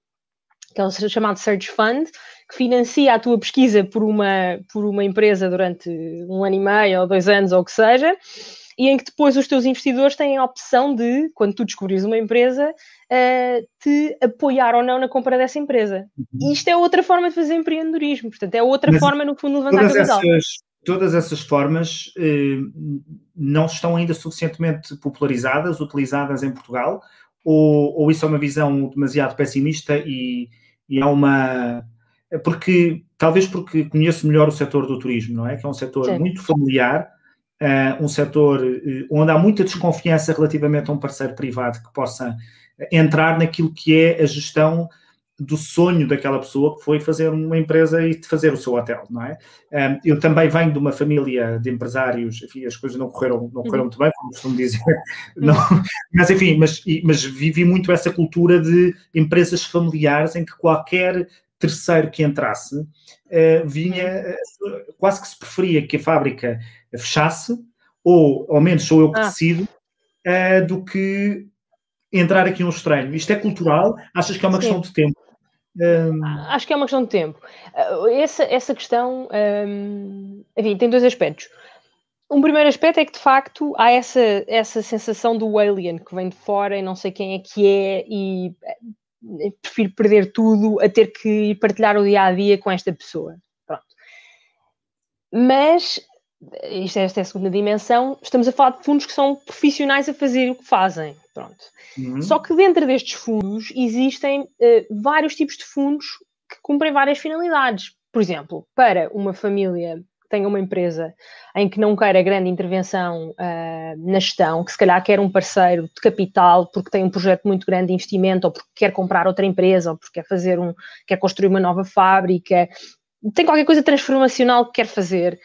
que é o chamado Search Fund, que financia a tua pesquisa por uma, por uma empresa durante um ano e meio ou dois anos ou o que seja, e em que depois os teus investidores têm a opção de, quando tu descobrires uma empresa, uh, te apoiar ou não na compra dessa empresa. Uhum. E isto é outra forma de fazer empreendedorismo, portanto, é outra Mas forma, no fundo, de levantar capital. Essas, todas essas formas eh, não estão ainda suficientemente popularizadas, utilizadas em Portugal, ou, ou isso é uma visão demasiado pessimista e, e há uma. Porque, talvez porque conheço melhor o setor do turismo, não é? Que é um setor Sim. muito familiar uh, um setor uh, onde há muita desconfiança relativamente a um parceiro privado que possa entrar naquilo que é a gestão do sonho daquela pessoa que foi fazer uma empresa e fazer o seu hotel, não é? Eu também venho de uma família de empresários, enfim, as coisas não correram, não correram muito bem, como costumo dizer, não, mas enfim, mas, mas vivi muito essa cultura de empresas familiares em que qualquer terceiro que entrasse uh, vinha, uh, quase que se preferia que a fábrica fechasse, ou ao menos sou eu que ah. decido, uh, do que entrar aqui um estranho. Isto é cultural? Achas que é uma Sim. questão de tempo? Um... Acho que é uma questão de tempo. Essa, essa questão, um, enfim, tem dois aspectos. Um primeiro aspecto é que, de facto, há essa, essa sensação do alien que vem de fora e não sei quem é que é e prefiro perder tudo a ter que partilhar o dia a dia com esta pessoa. Pronto. Mas, isto, é, esta é a segunda dimensão, estamos a falar de fundos que são profissionais a fazer o que fazem. Pronto. Uhum. Só que dentro destes fundos existem uh, vários tipos de fundos que cumprem várias finalidades. Por exemplo, para uma família tenha uma empresa em que não queira grande intervenção uh, na gestão, que se calhar quer um parceiro de capital porque tem um projeto muito grande de investimento, ou porque quer comprar outra empresa, ou porque quer fazer um, quer construir uma nova fábrica, tem qualquer coisa transformacional que quer fazer,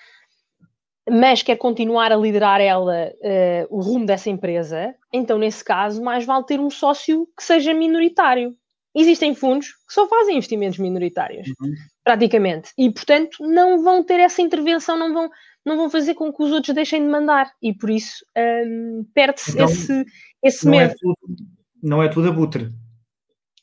mas quer continuar a liderar ela uh, o rumo dessa empresa, então nesse caso mais vale ter um sócio que seja minoritário. Existem fundos que só fazem investimentos minoritários. Uhum praticamente. E, portanto, não vão ter essa intervenção, não vão, não vão fazer com que os outros deixem de mandar. E, por isso, um, perde-se então, esse, esse não é medo. É tudo, não é tudo abutre.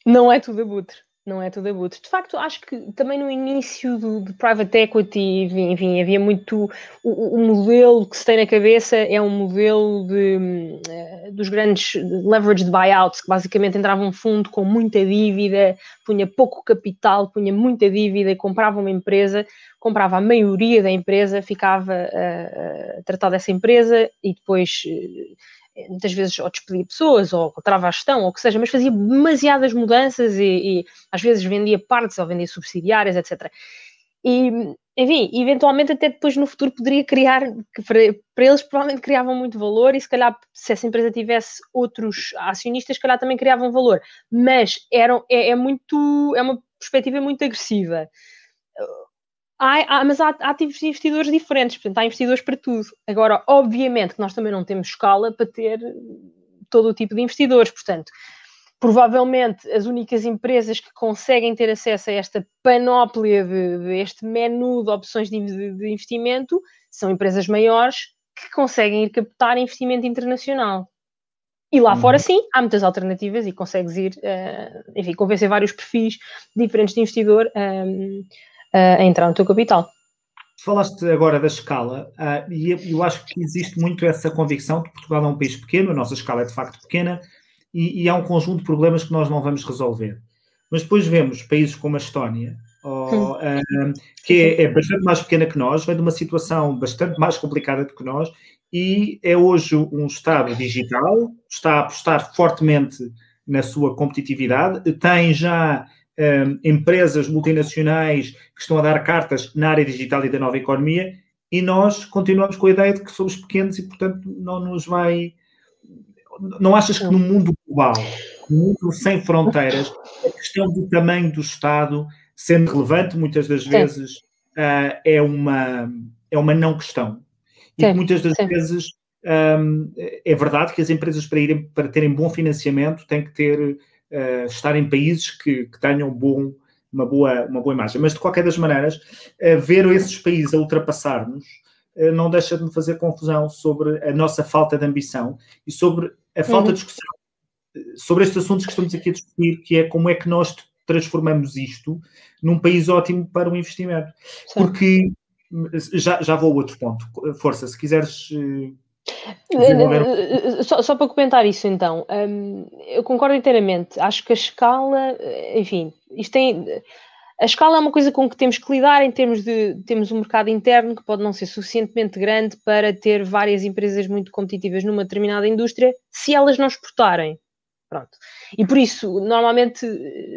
Não é tudo abutre não é tudo abutre. De facto, acho que também no início do, do private equity, enfim, havia muito. O, o, modelo que se tem na cabeça é um modelo de, uh, dos grandes leverage de buyouts, que basicamente entrava um fundo com muita dívida, punha pouco capital, punha muita dívida, comprava uma empresa, comprava a maioria da empresa, ficava uh, a tratar dessa empresa e depois. Muitas vezes ou despedia pessoas ou trava a gestão ou o que seja, mas fazia demasiadas mudanças e, e, às vezes vendia partes ou vendia subsidiárias, etc. E, enfim, eventualmente até depois no futuro poderia criar, para, para eles provavelmente criavam muito valor e se calhar se essa empresa tivesse outros acionistas, se calhar também criavam valor, mas eram, é, é muito, é uma perspectiva muito agressiva Há, há, mas há, há tipos de investidores diferentes, portanto, há investidores para tudo. Agora, obviamente que nós também não temos escala para ter todo o tipo de investidores, portanto, provavelmente as únicas empresas que conseguem ter acesso a esta panóplia de, de este menu de opções de, de, investimento são empresas maiores que conseguem ir captar investimento internacional. E lá uhum. fora, sim, há muitas alternativas e consegues ir, uh, enfim, convencer vários perfis diferentes de investidor um, uh, a entrar no teu capital. Falaste agora da escala, uh, e eu acho que existe muito essa convicção de que Portugal é um país pequeno, a nossa escala é de facto pequena, e, e há um conjunto de problemas que nós não vamos resolver. Mas depois vemos países como a Estónia, ou, uh, que é, é, bastante mais pequena que nós, vem de uma situação bastante mais complicada do que nós, e é hoje um Estado digital, está a apostar fortemente na sua competitividade, tem já um, empresas multinacionais que estão a dar cartas na área digital e da nova economia, e nós continuamos com a ideia de que somos pequenos e, portanto, não nos vai. Não achas que no mundo global, no mundo sem fronteiras, a questão do tamanho do Estado, sendo relevante, muitas das vezes uh, é, uma, é uma não questão. E muitas das sim. vezes um, é verdade que as empresas, para, irem, para terem bom financiamento, têm que ter uh, estar em países que, que tenham bom, uma, boa, uma boa imagem. Mas, de qualquer das maneiras, uh, ver esses países a ultrapassar-nos uh, não deixa de me fazer confusão sobre a nossa falta de ambição e sobre a falta uhum. de discussão sobre estes assuntos que estamos aqui a discutir, que é como é que nós transformamos isto num país ótimo para o investimento. Sim. Porque já, já vou a outro ponto. Força, se quiseres só, só, para comentar isso então, um, eu concordo inteiramente. Acho que a escala, enfim, isto tem. A escala é uma coisa com que temos que lidar em termos de temos um mercado interno que pode não ser suficientemente grande para ter várias empresas muito competitivas numa determinada indústria se elas não exportarem. Pronto. E por isso, normalmente,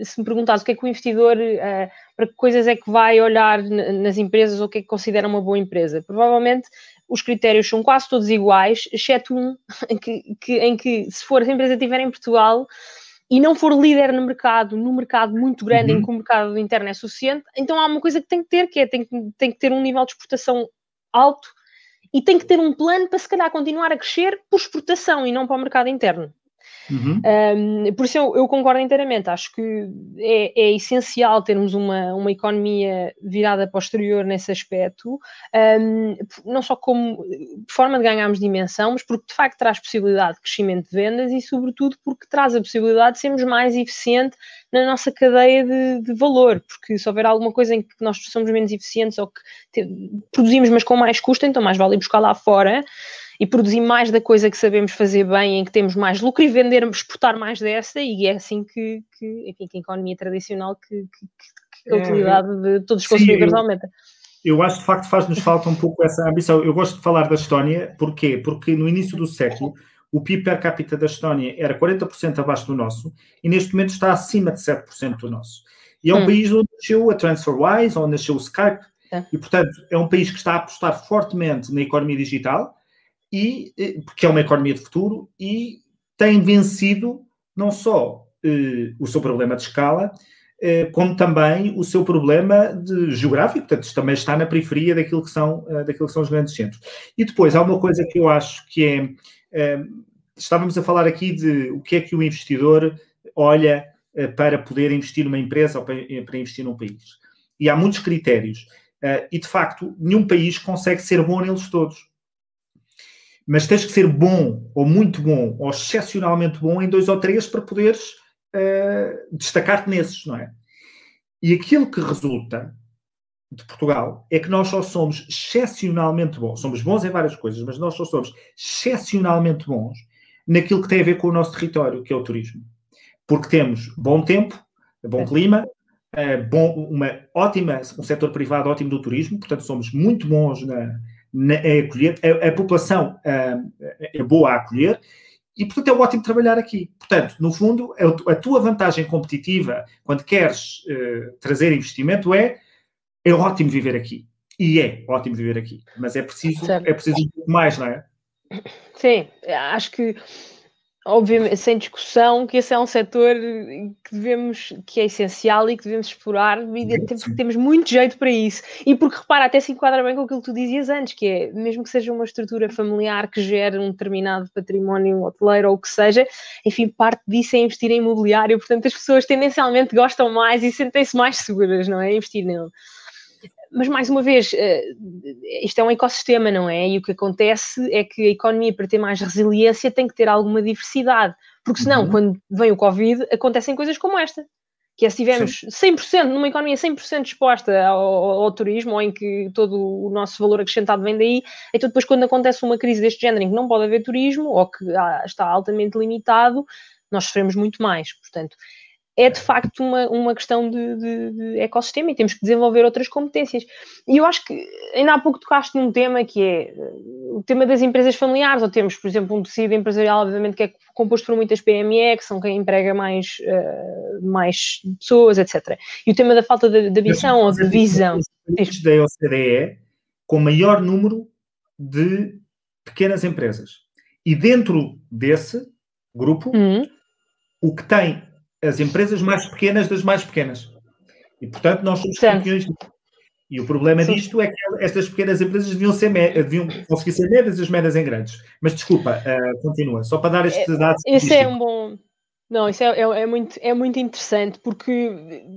se me perguntasse o que é que o investidor, uh, para que coisas é que vai olhar nas empresas ou o que é que considera uma boa empresa, provavelmente os critérios são quase todos iguais, exceto um que, que, em que se for a empresa estiver em Portugal e não for líder no mercado, num mercado muito grande uhum. em que o mercado interno é suficiente, então há uma coisa que tem que ter, que é tem, tem que ter um nível de exportação alto e tem que ter um plano para se calhar continuar a crescer por exportação e não para o mercado interno. Uhum. Um, por isso eu, eu, concordo inteiramente. Acho que é, é, essencial termos uma, uma economia virada para o exterior nesse aspecto, um, não só como forma de ganharmos dimensão, mas porque de facto traz possibilidade de crescimento de vendas e, sobretudo, porque traz a possibilidade de sermos mais eficientes na nossa cadeia de, de, valor, porque se houver alguma coisa em que nós somos menos eficientes ou que te, produzimos, mas com mais custo, então mais vale buscar lá fora e produzir mais da coisa que sabemos fazer bem, em que temos mais lucro e vender, exportar mais dessa, e é assim que, que enfim, que a economia tradicional, que, que, que a é, utilidade é, de todos os consumidores eu, aumenta. Eu acho que de facto faz-nos falta um pouco essa ambição. Eu gosto de falar da Estónia, porquê? Porque no início do século o PIB per capita da Estónia era 40% abaixo do nosso e neste momento está acima de 7% do nosso. E é um hum. país onde nasceu a TransferWise, onde nasceu o Skype, é. e portanto é um país que está a apostar fortemente na economia digital, e, eh, porque é uma economia de futuro e tem vencido não só eh, o seu problema de escala, eh, como também o seu problema de geográfico, portanto, também está na periferia daquilo que, são, eh, daquilo que são os grandes centros. E depois, há uma coisa que eu acho que é, eh, estávamos a falar aqui de o que é que o investidor olha para poder investir numa empresa ou para, para investir num país. E há muitos critérios. e, de facto, nenhum país consegue ser bom neles todos mas tens que ser bom, ou muito bom, ou excepcionalmente bom em dois ou três para poderes uh, destacar-te nesses, não é? E aquilo que resulta de Portugal é que nós só somos excepcionalmente bons, somos bons em várias coisas, mas nós só somos excepcionalmente bons naquilo que tem a ver com o nosso território, que é o turismo. Porque temos bom tempo, bom clima, uh, bom, uma ótima, um setor privado ótimo do turismo, portanto somos muito bons na, a acolher, a, a população uh, é boa a acolher e, portanto, é ótimo trabalhar aqui. Portanto, no fundo, a, tua vantagem competitiva quando queres uh, trazer investimento é é ótimo viver aqui. E é ótimo viver aqui. Mas é preciso, é preciso um pouco mais, não é? Sim, acho que obviamente, sem discussão, que esse é um setor que devemos, que é essencial e que devemos explorar, porque temos muito jeito para isso. E porque, repara, até se enquadra bem com aquilo que tu dizias antes, que é, mesmo que seja uma estrutura familiar que gere um determinado património hoteleiro ou o que seja, enfim, parte disso é investir em imobiliário, portanto as pessoas tendencialmente gostam mais e sentem-se mais seguras, não é? Investir nele mas mais uma vez, eh, isto é um ecossistema, não é? E o que acontece é que a economia, para ter mais resiliência, tem que ter alguma diversidade, porque senão, uhum. quando vem o Covid, acontecem coisas como esta. Que é se tivermos 100%, numa economia 100% disposta ao, ao, ao, turismo, ou em que todo o nosso valor acrescentado vem daí, então depois quando acontece uma crise deste género em que não pode haver turismo, ou que está altamente limitado, nós sofremos muito mais. Portanto, é de facto uma, uma questão de, de, de, ecossistema e temos que desenvolver outras competências. E eu acho que ainda há pouco tocaste num tema que é o tema das empresas familiares, ou temos, por exemplo, um tecido empresarial, obviamente, que é composto por muitas PME, que são quem emprega mais, uh, mais pessoas, etc. E o tema da falta de, de ambição ou de visão. Da OCDE com maior número de pequenas empresas. E dentro desse grupo, uhum. o que tem as empresas mais pequenas das mais pequenas. E, portanto, nós somos campeões E o problema Sim. disto é que estas pequenas empresas deviam, ser deviam conseguir ser médias e as médias em grandes. Mas desculpa, uh, continua. Só para dar este dado. Esse é um bom. Não, isso é, é, é, muito, é muito interessante porque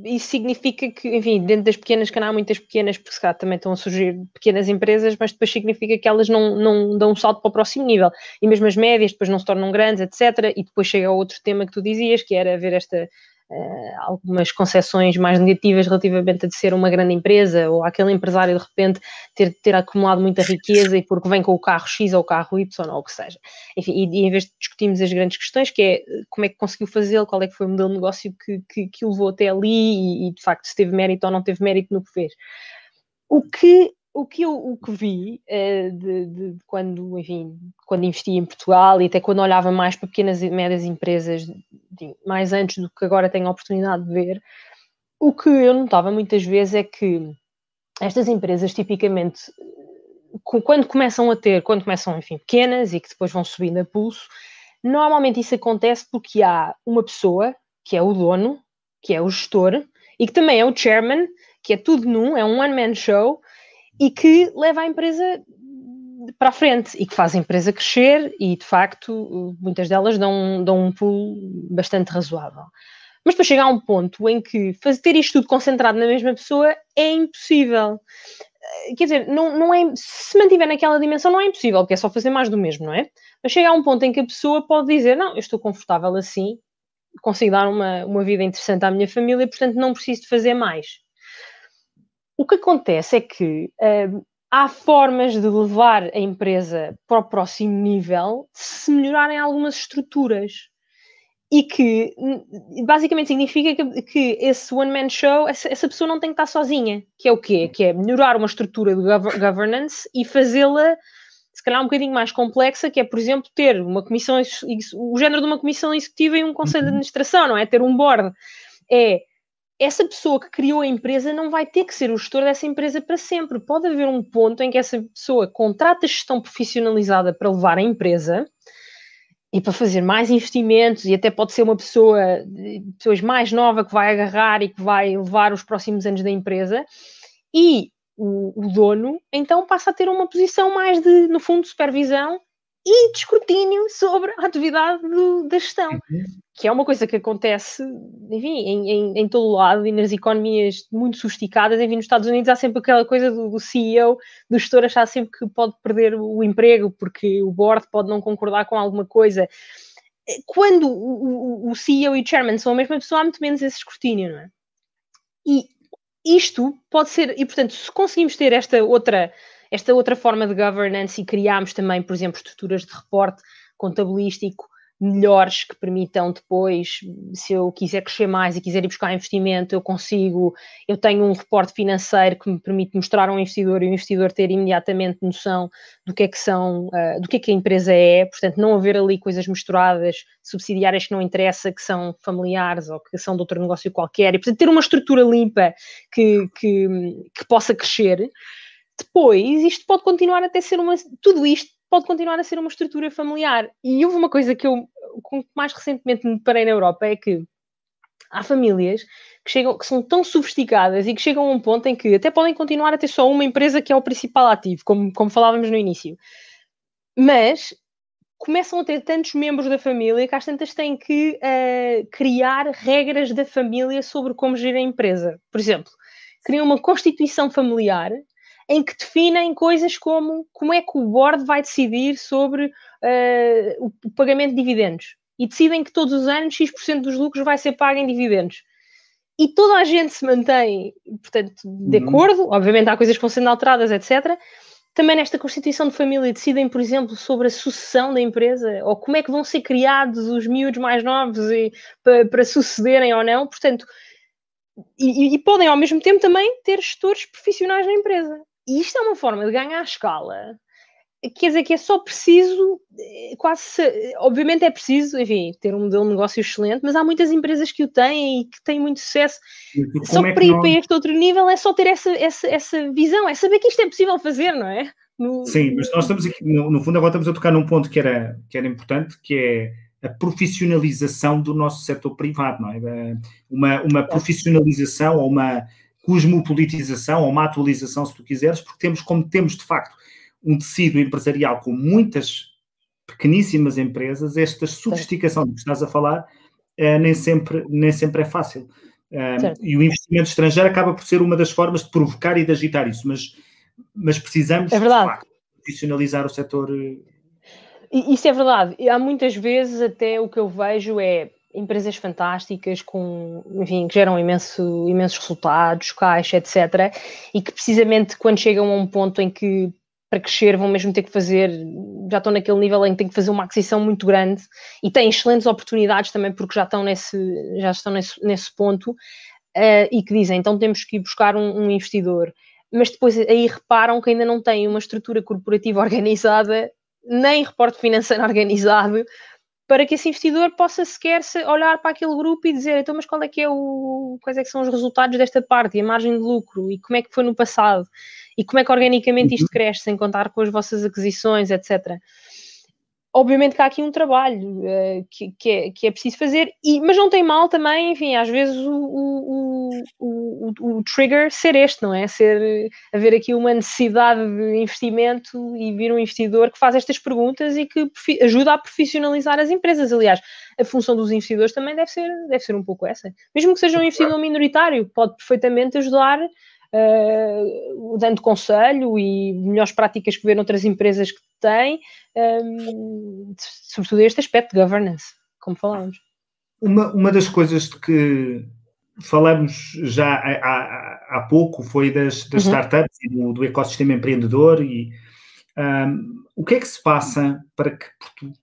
isso significa que, enfim, dentro das pequenas, que não há muitas pequenas, porque se calhar também estão a surgir pequenas empresas, mas depois significa que elas não, não dão um salto para o próximo nível. E mesmo as médias depois não se tornam grandes, etc. E depois chega a outro tema que tu dizias, que era ver esta uh, algumas concessões mais negativas relativamente a de ser uma grande empresa ou aquele empresário de repente ter, ter acumulado muita riqueza e porque vem com o carro X ou o carro Y ou o que seja. Enfim, e, e em vez de discutirmos as grandes questões, que é como é que conseguiu fazê-lo, qual é que foi o modelo de negócio que, que, que o levou até ali e, e de facto se teve mérito ou não teve mérito no que fez. O que o que eu o que vi de, de, de, quando, enfim, quando investi em Portugal e até quando olhava mais para pequenas e médias empresas, de, mais antes do que agora tenho a oportunidade de ver, o que eu notava muitas vezes é que estas empresas tipicamente quando começam a ter, quando começam, enfim, pequenas e que depois vão subindo a pulso, normalmente isso acontece porque há uma pessoa, que é o dono, que é o gestor, e que também é o chairman, que é tudo num, é um one-man show, e que leva a empresa para a frente e que faz a empresa crescer e, de facto, muitas delas dão, dão um pulo bastante razoável. Mas depois chega a um ponto em que fazer, ter isto tudo concentrado na mesma pessoa é impossível. Quer dizer, não, não é, se mantiver naquela dimensão não é impossível, porque é só fazer mais do mesmo, não é? Mas chega a um ponto em que a pessoa pode dizer, não, eu estou confortável assim, consigo dar uma, uma vida interessante à minha família, portanto não preciso de fazer mais. O que acontece é que uh, há formas de levar a empresa para o próximo nível se melhorarem algumas estruturas. E que basicamente significa que, que esse one-man show, essa, essa, pessoa não tem que estar sozinha. Que é o quê? Que é melhorar uma estrutura de governance e fazê-la se calhar um bocadinho mais complexa, que é, por exemplo, ter uma comissão, o género de uma comissão executiva e um conselho de uhum. administração, não é? Ter um board. É essa pessoa que criou a empresa não vai ter que ser o gestor dessa empresa para sempre. Pode haver um ponto em que essa pessoa contrata gestão profissionalizada para levar a empresa e para fazer mais investimentos, e até pode ser uma pessoa, pessoas mais nova que vai agarrar e que vai levar os próximos anos da empresa, e o, o dono então passa a ter uma posição mais de, no fundo, supervisão e de escrutínio sobre a atividade do, da gestão, uhum. Que é uma coisa que acontece, enfim, em, em, em, todo o lado e nas economias muito sofisticadas. Enfim, nos Estados Unidos há sempre aquela coisa do, do, CEO, do gestor achar sempre que pode perder o emprego porque o board pode não concordar com alguma coisa. Quando o, o, o CEO e o chairman são a mesma pessoa, há muito menos esse escrutínio, não é? E isto pode ser, e portanto, se conseguimos ter esta outra esta outra forma de governance e criámos também, por exemplo, estruturas de reporte contabilístico melhores que permitam depois, se eu quiser crescer mais e quiser ir buscar investimento, eu consigo, eu tenho um reporte financeiro que me permite mostrar a um investidor e o investidor ter imediatamente noção do que é que são, uh, do que é que a empresa é, portanto não haver ali coisas misturadas, subsidiárias que não interessa, que são familiares ou que são de outro negócio qualquer, e portanto ter uma estrutura limpa que, que, que possa crescer. Depois, isto pode continuar até ser uma. Tudo isto pode continuar a ser uma estrutura familiar. E houve uma coisa que eu com que mais recentemente me deparei na Europa é que há famílias que, chegam, que são tão sofisticadas e que chegam a um ponto em que até podem continuar a ter só uma empresa que é o principal ativo, como, como falávamos no início. Mas começam a ter tantos membros da família que às tantas têm que uh, criar regras da família sobre como gerir a empresa. Por exemplo, criam uma constituição familiar em que definem coisas como como é que o board vai decidir sobre uh, o pagamento de dividendos. E decidem que todos os anos X% dos lucros vai ser pago em dividendos. E toda a gente se mantém, portanto, de uhum. acordo. Obviamente há coisas que vão sendo alteradas, etc. Também nesta constituição de família decidem, por exemplo, sobre a sucessão da empresa ou como é que vão ser criados os miúdos mais novos e, para, para sucederem ou não. Portanto, e, e, podem ao mesmo tempo também ter gestores profissionais na empresa. E isto é uma forma de ganhar escala. Quer dizer que é só preciso, eh, quase, obviamente é preciso, enfim, ter um modelo de negócio excelente, mas há muitas empresas que o têm e que têm muito sucesso. Só é para ir não... para este outro nível é só ter essa, essa, essa visão, é saber que isto é possível fazer, não é? No... Sim, mas nós estamos aqui, no, no, fundo, agora estamos a tocar num ponto que era, que era importante, que é a profissionalização do nosso setor privado, não é? Uma, uma profissionalização ou uma cosmopolitização ou uma atualização, se tu quiseres, porque temos, como temos de facto um tecido empresarial com muitas pequeníssimas empresas, esta sofisticação de que estás a falar uh, nem, sempre, nem sempre é fácil. Uh, e o investimento estrangeiro acaba por ser uma das formas de provocar e de agitar isso, mas, mas precisamos, é de facto, profissionalizar o setor. Isso é verdade. Há muitas vezes até o que eu vejo é empresas fantásticas com, enfim, que geram imenso, imensos resultados, caixa, etc. E que precisamente quando chegam a um ponto em que para crescer vão mesmo ter que fazer, já estão naquele nível em que têm que fazer uma aquisição muito grande e têm excelentes oportunidades também porque já estão nesse, já estão nesse, nesse ponto uh, e que dizem, então temos que ir buscar um, um investidor. Mas depois aí reparam que ainda não têm uma estrutura corporativa organizada, nem reporte financeiro organizado, para que esse investidor possa sequer olhar para aquele grupo e dizer, então, mas qual é que é o, quais é que são os resultados desta parte, e a margem de lucro, e como é que foi no passado, e como é que organicamente isto uhum. cresce, sem contar com as vossas aquisições, etc obviamente que há aqui um trabalho uh, que, que, é, que é preciso fazer, e, mas não tem mal também, enfim, às vezes o, o, o, o, trigger ser este, não é? Ser haver aqui uma necessidade de investimento e vir um investidor que faz estas perguntas e que ajuda a profissionalizar as empresas. Aliás, a função dos investidores também deve ser, deve ser um pouco essa. Mesmo que seja um investidor minoritário, pode perfeitamente ajudar uh, dando conselho e melhores práticas que vê noutras empresas que têm, um, sobretudo este aspecto de governance, como falamos. Uma, uma das coisas de que falamos já há, há, pouco foi das, das uhum. startups e do, do, ecossistema empreendedor e um, o que é que se passa para que,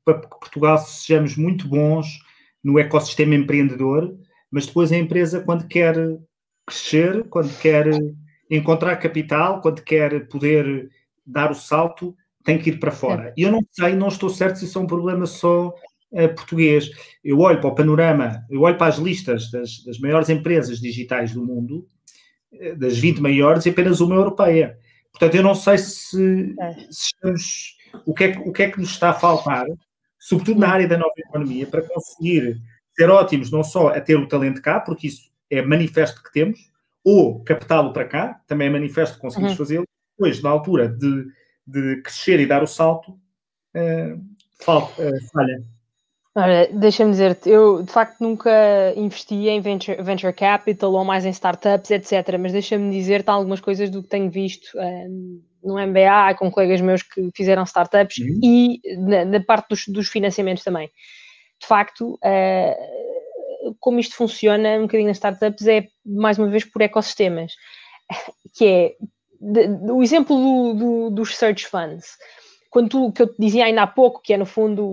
para que Portugal sejamos muito bons no ecossistema empreendedor, mas depois a empresa, quando quer crescer, quando quer encontrar capital, quando quer poder dar o salto, tem que ir para fora. E eu não sei, não estou certo se isso é um problema só português. Eu olho para o panorama, eu olho para as listas das, das maiores empresas digitais do mundo, uh, das 20 maiores, e apenas uma europeia. Portanto, eu não sei se, é. se estamos. O que, é, o que é que nos está a faltar, sobretudo na área da nova economia, para conseguir ser ótimos não só a ter o talento cá, porque isso é manifesto que temos, ou captá-lo para cá, também é manifesto que conseguimos uhum. fazê-lo, depois, na altura de, de crescer e dar o salto, uh, falta, uh, falha. Olha, deixa-me dizer-te, eu de facto nunca investi em venture, venture, capital ou mais em startups, etc. Mas deixa-me dizer-te algumas coisas do que tenho visto um, eh, no MBA com colegas meus que fizeram startups uhum. e na, na parte dos, dos, financiamentos também. De facto, uh, como isto funciona um bocadinho nas startups é, mais uma vez, por ecossistemas, que é de, de, o exemplo do, do, dos search funds. Quando tu, que eu te dizia ainda há pouco, que é no fundo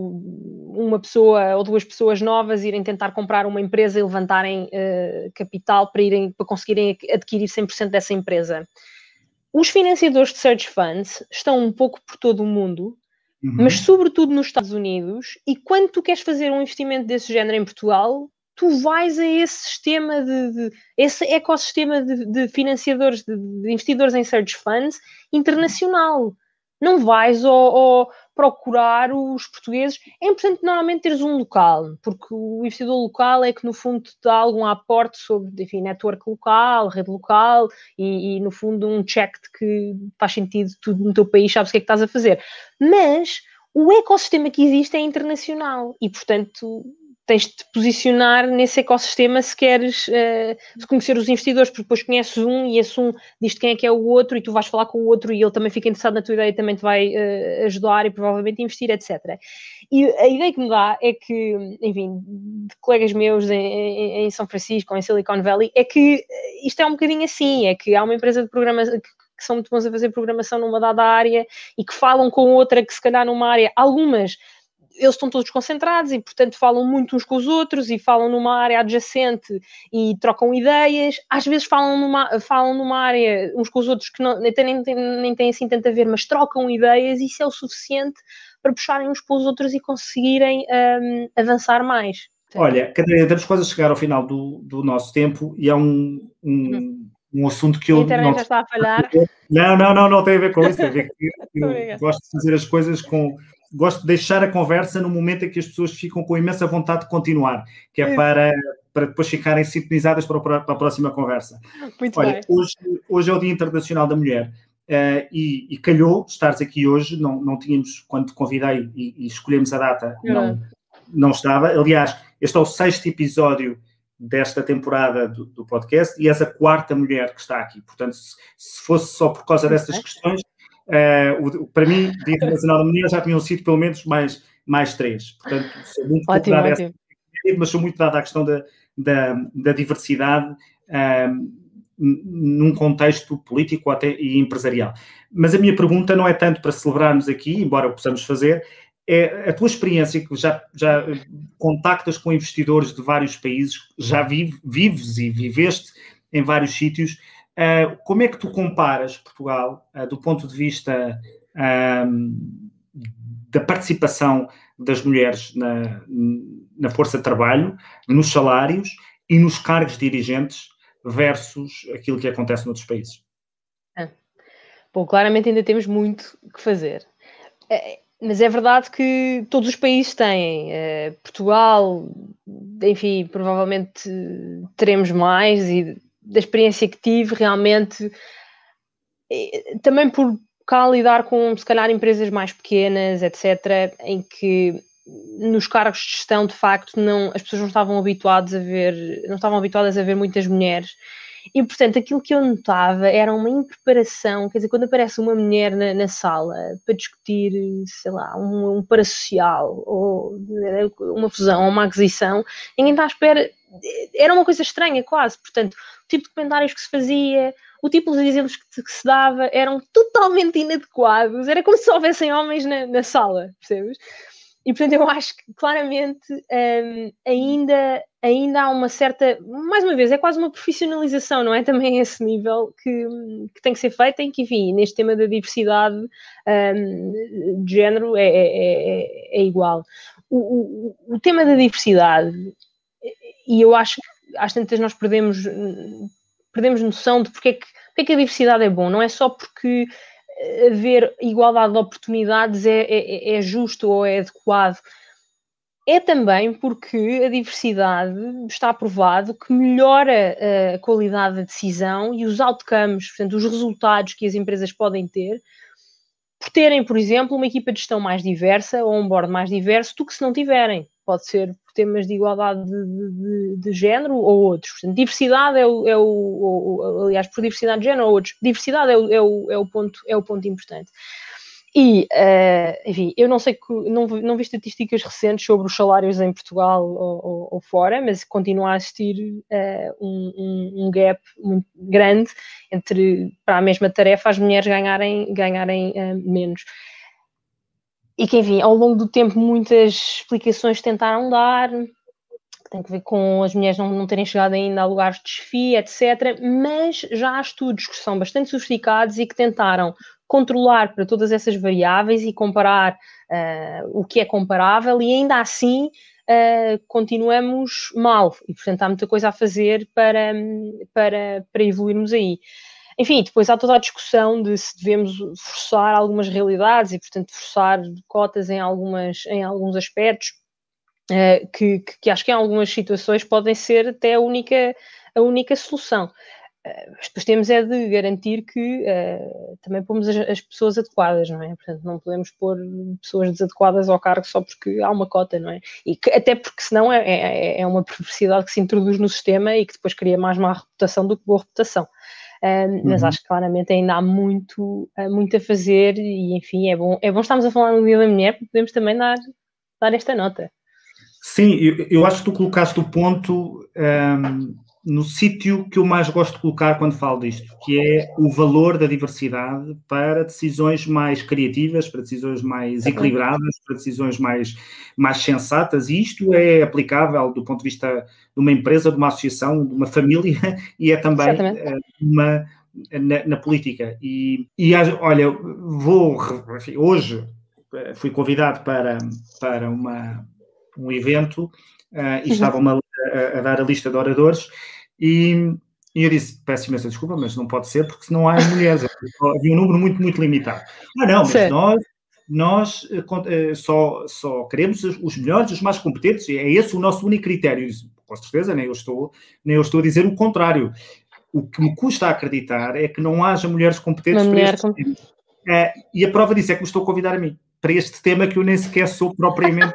uma pessoa ou duas pessoas novas irem tentar comprar uma empresa e levantarem uh, capital para, irem, para conseguirem adquirir 100% dessa empresa. Os financiadores de search funds estão um pouco por todo o mundo, uhum. mas sobretudo nos Estados Unidos, e quando tu queres fazer um investimento desse género em Portugal, tu vais a esse sistema de, de esse ecossistema de, de financiadores, de, de, investidores em search funds internacional. Não vais ao, ao procurar os portugueses. É importante normalmente teres um local, porque o investidor local é que no fundo te dá algum aporte sobre, enfim, network local, rede local e, e no fundo um check de que faz sentido tudo no teu país, sabes o que é que estás a fazer. Mas o ecossistema que existe é internacional e, portanto, tens de te posicionar nesse ecossistema se queres uh, conhecer os investidores, porque depois conheces um e esse um diz quem é que é o outro e tu vais falar com o outro e ele também fica interessado na tua ideia e também te vai uh, ajudar e provavelmente investir, etc. E a ideia que me dá é que, enfim, de colegas meus em, em, em São Francisco, em Silicon Valley, é que eh, isto é um bocadinho assim, é que há uma empresa de programação que que são muito bons a fazer programação numa dada área e que falam com outra que se calhar numa área, algumas eles estão todos concentrados e, portanto, falam muito uns com os outros e falam numa área adjacente e trocam ideias. Às vezes falam numa, falam numa área uns com os outros que não, nem, têm, nem, nem têm assim tanto a ver, mas trocam ideias e isso é o suficiente para puxarem uns para os outros e conseguirem um, avançar mais. Olha, Catarina, estamos quase a chegar ao final do, do nosso tempo e é um, um, uhum. um assunto que eu. A internet não... já está a falhar. Não, não, não, não tem a ver com isso. Tem a ver que eu gosto de fazer as coisas com gosto de deixar a conversa no momento em que as pessoas ficam com imensa vontade de continuar, que é para, para depois ficarem sintonizadas para, para a próxima conversa. Muito Olha, bem. Hoje, hoje é o Dia Internacional da Mulher. Uh, e, e, calhou estares aqui hoje, não, não tínhamos, quando te convidei e, e escolhemos a data, não, não estava. Aliás, este é o sexto episódio desta temporada do, do, podcast e és a quarta mulher que está aqui. Portanto, se, se fosse só por causa dessas questões, Uh, para mim, Dia Internacional da Mulher já tinham sido pelo menos mais, mais três. Portanto, sou muito ótimo, ótimo. Essa, mas sou muito dado à questão da, da, da diversidade uh, num contexto político até, e empresarial. Mas a minha pergunta não é tanto para celebrarmos aqui, embora o possamos fazer, é a tua experiência que já, já contactas com investidores de vários países, já vive, vives e viveste em vários sítios. Uh, como é que tu comparas Portugal uh, do ponto de vista uh, da participação das mulheres na, na força de trabalho, nos salários e nos cargos dirigentes versus aquilo que acontece noutros países? Ah. Bom, claramente ainda temos muito que fazer. É, mas é verdade que todos os países têm. Portugal, enfim, provavelmente teremos mais e da experiência que tive, realmente, também por cá lidar com, se calhar, empresas mais pequenas, etc., em que nos cargos de gestão, de facto, não, as pessoas não estavam habituadas a ver, não estavam habituadas a ver muitas mulheres. E, portanto, aquilo que eu notava era uma impreparação, quer dizer, quando aparece uma mulher na, na sala para discutir, sei lá, um, um parasocial, ou uma fusão, ou uma aquisição, ninguém está à espera, era uma coisa estranha quase, portanto, tipo de comentários que se fazia, o tipo de exemplos que, que, se dava eram totalmente inadequados, era como se houvessem homens na, na sala, percebes? E portanto eu acho que claramente um, ainda, ainda há uma certa, mais uma vez, é quase uma profissionalização, não é? Também a esse nível que, que tem que ser feita, em que, enfim, neste tema da diversidade um, de género é, é, é, é igual. O, o, o tema da diversidade, e eu acho que às tantas nós perdemos, perdemos noção de porque é, que, porque é que a diversidade é bom. Não é só porque haver igualdade de oportunidades é, é, é justo ou é adequado. É também porque a diversidade está provado que melhora a qualidade da decisão e os outcomes, portanto, os resultados que as empresas podem ter, por terem, por exemplo, uma equipa de gestão mais diversa ou um board mais diverso do que se não tiverem. Pode ser por temas de igualdade de, de, de género ou outros. Portanto, diversidade é o, é o, aliás, por diversidade de género ou outros, diversidade é o, é o, é o, ponto, é o ponto importante. E, uh, enfim, eu não sei, não, não vi estatísticas recentes sobre os salários em Portugal ou, ou, ou fora, mas continua a existir uh, um, um, um, gap muito grande entre, para a mesma tarefa, as mulheres ganharem, ganharem uh, menos e que, enfim, ao longo do tempo muitas explicações tentaram dar, que tem que ver com as mulheres não, não terem chegado ainda a lugares de desfia, etc. Mas já há estudos que são bastante sofisticados e que tentaram controlar para todas essas variáveis e comparar uh, o que é comparável e ainda assim uh, continuamos mal e portanto há muita coisa a fazer para, para, para evoluirmos aí. Enfim, depois há toda a discussão de se devemos forçar algumas realidades e, portanto, forçar cotas em, algumas, em alguns aspectos, uh, que, que, que, acho que em algumas situações podem ser até a única, a única solução. Uh, depois temos é de garantir que uh, também pomos as, as, pessoas adequadas, não é? Portanto, não podemos pôr pessoas desadequadas ao cargo só porque há uma cota, não é? E que, até porque senão é, é, é uma perversidade que se introduz no sistema e que depois cria mais má reputação do que boa reputação. Mas uhum. acho que claramente ainda há muito, muito a fazer e enfim, é bom, é bom estarmos a falar no Dia da Mulher porque podemos também dar, dar esta nota. Sim, eu, eu acho que tu colocaste o ponto um, no sítio que eu mais gosto de colocar quando falo disto, que é o valor da diversidade para decisões mais criativas, para decisões mais equilibradas, para decisões mais, mais sensatas, e isto é aplicável do ponto de vista de uma empresa, de uma associação, de uma família, e é também eh, uma, na, na, política. E, e olha, vou, enfim, hoje eh, fui convidado para, para uma, um evento uh, e uhum. estavam a, a, a, dar a lista de oradores e, e eu disse, peço imensa desculpa, mas não pode ser porque senão há mulheres. Havia um número muito, muito limitado. Ah, não, mas nós, nós uh, só, só queremos os melhores, os mais competentes, é esse o nosso único critério. Disse, com certeza, nem eu, estou, nem eu estou a dizer o contrário. O que me custa acreditar é que não haja mulheres competentes Uma mulher com... é, e a prova disso é que me estou a convidar a mim para este tema que eu nem sequer sou propriamente.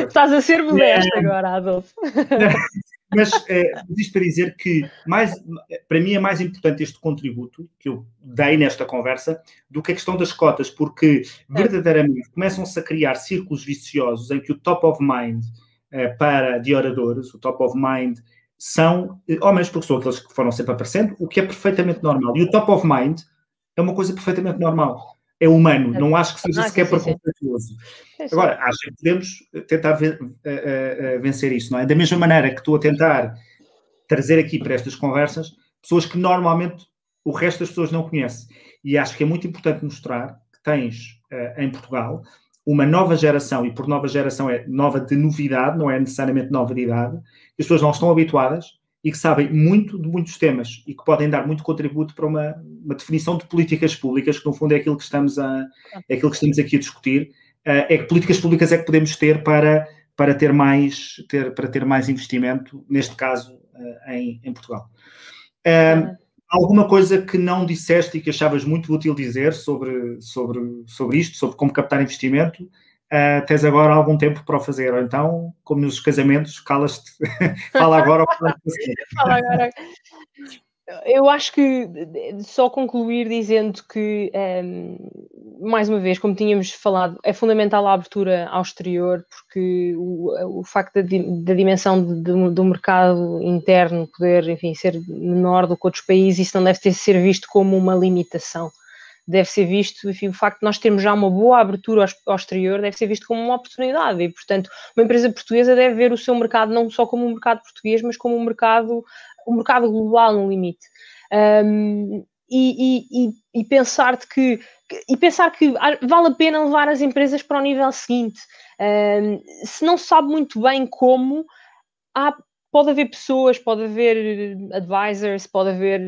Estás a ser modesto é, agora, Adolfo. Mas é, isto para dizer que mais, para mim é mais importante este contributo que eu dei nesta conversa do que a questão das cotas, porque é. verdadeiramente começam-se a criar círculos viciosos em que o top of mind é, para de oradores, o top of mind são homens, porque são aqueles que foram sempre aparecendo, o que é perfeitamente normal. E o top of mind é uma coisa perfeitamente normal é humano, não acho que seja ah, sequer preconceituoso. Agora, acho que podemos tentar vencer isso, não é? Da mesma maneira que estou a tentar trazer aqui para estas conversas pessoas que normalmente o resto das pessoas não conhece. E acho que é muito importante mostrar que tens em Portugal uma nova geração, e por nova geração é nova de novidade, não é necessariamente nova de idade, as pessoas não estão habituadas e que sabem muito de muitos temas e que podem dar muito contributo para uma, uma definição de políticas públicas, que no fundo é aquilo que estamos, a, é aquilo que estamos aqui a discutir. Uh, é que políticas públicas é que podemos ter para, para, ter, mais, ter, para ter mais investimento, neste caso, uh, em, em, Portugal. Uh, alguma coisa que não disseste e que achavas muito útil dizer sobre, sobre, sobre isto, sobre como captar investimento? Uh, tens agora algum tempo para o fazer. Ou então, como nos casamentos, calas-te, fala agora ou fala agora. Eu acho que só concluir dizendo que, um, ehm, mais uma vez, como tínhamos falado, é fundamental a abertura ao exterior, porque o, o facto da, da dimensão do, do, mercado interno poder, enfim, ser menor do que outros países, isso não deve ter ser visto como uma limitação deve ser visto, enfim, o facto de nós termos já uma boa abertura ao, exterior deve ser visto como uma oportunidade e, portanto, uma empresa portuguesa deve ver o seu mercado não só como um mercado português, mas como um mercado, um mercado global no limite. Um, e, e, e, pensar que e pensar que vale a pena levar as empresas para o nível seguinte. Um, se não se sabe muito bem como, há pode haver pessoas, pode haver advisors, pode haver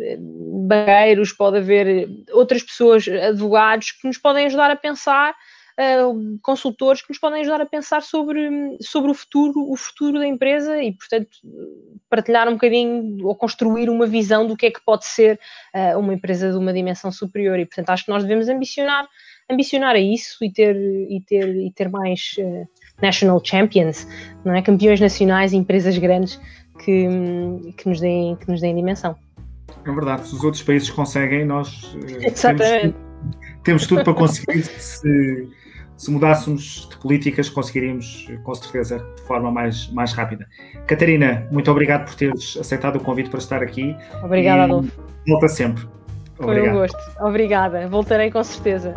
eh, banqueiros, pode haver outras pessoas, advogados, que nos podem ajudar a pensar, consultores que nos podem ajudar a pensar sobre, sobre o futuro, o futuro da empresa e, portanto, partilhar um bocadinho ou construir uma visão do que é que pode ser uma empresa de uma dimensão superior. E, portanto, acho que nós devemos ambicionar, ambicionar a isso e ter, e ter, e ter mais. Uh, national champions, não é? campeões nacionais e empresas grandes que, que, nos deem, que nos deem dimensão. É verdade, se os outros países conseguem, nós eh, Exatamente. Temos, temos tudo para conseguir. se, se mudássemos de políticas, conseguiríamos, com certeza, de forma mais, mais rápida. Catarina, muito obrigado por teres aceitado o convite para estar aqui. Obrigada, Adolfo. Volta sempre. Foi um gosto. Obrigada. Voltarei com certeza.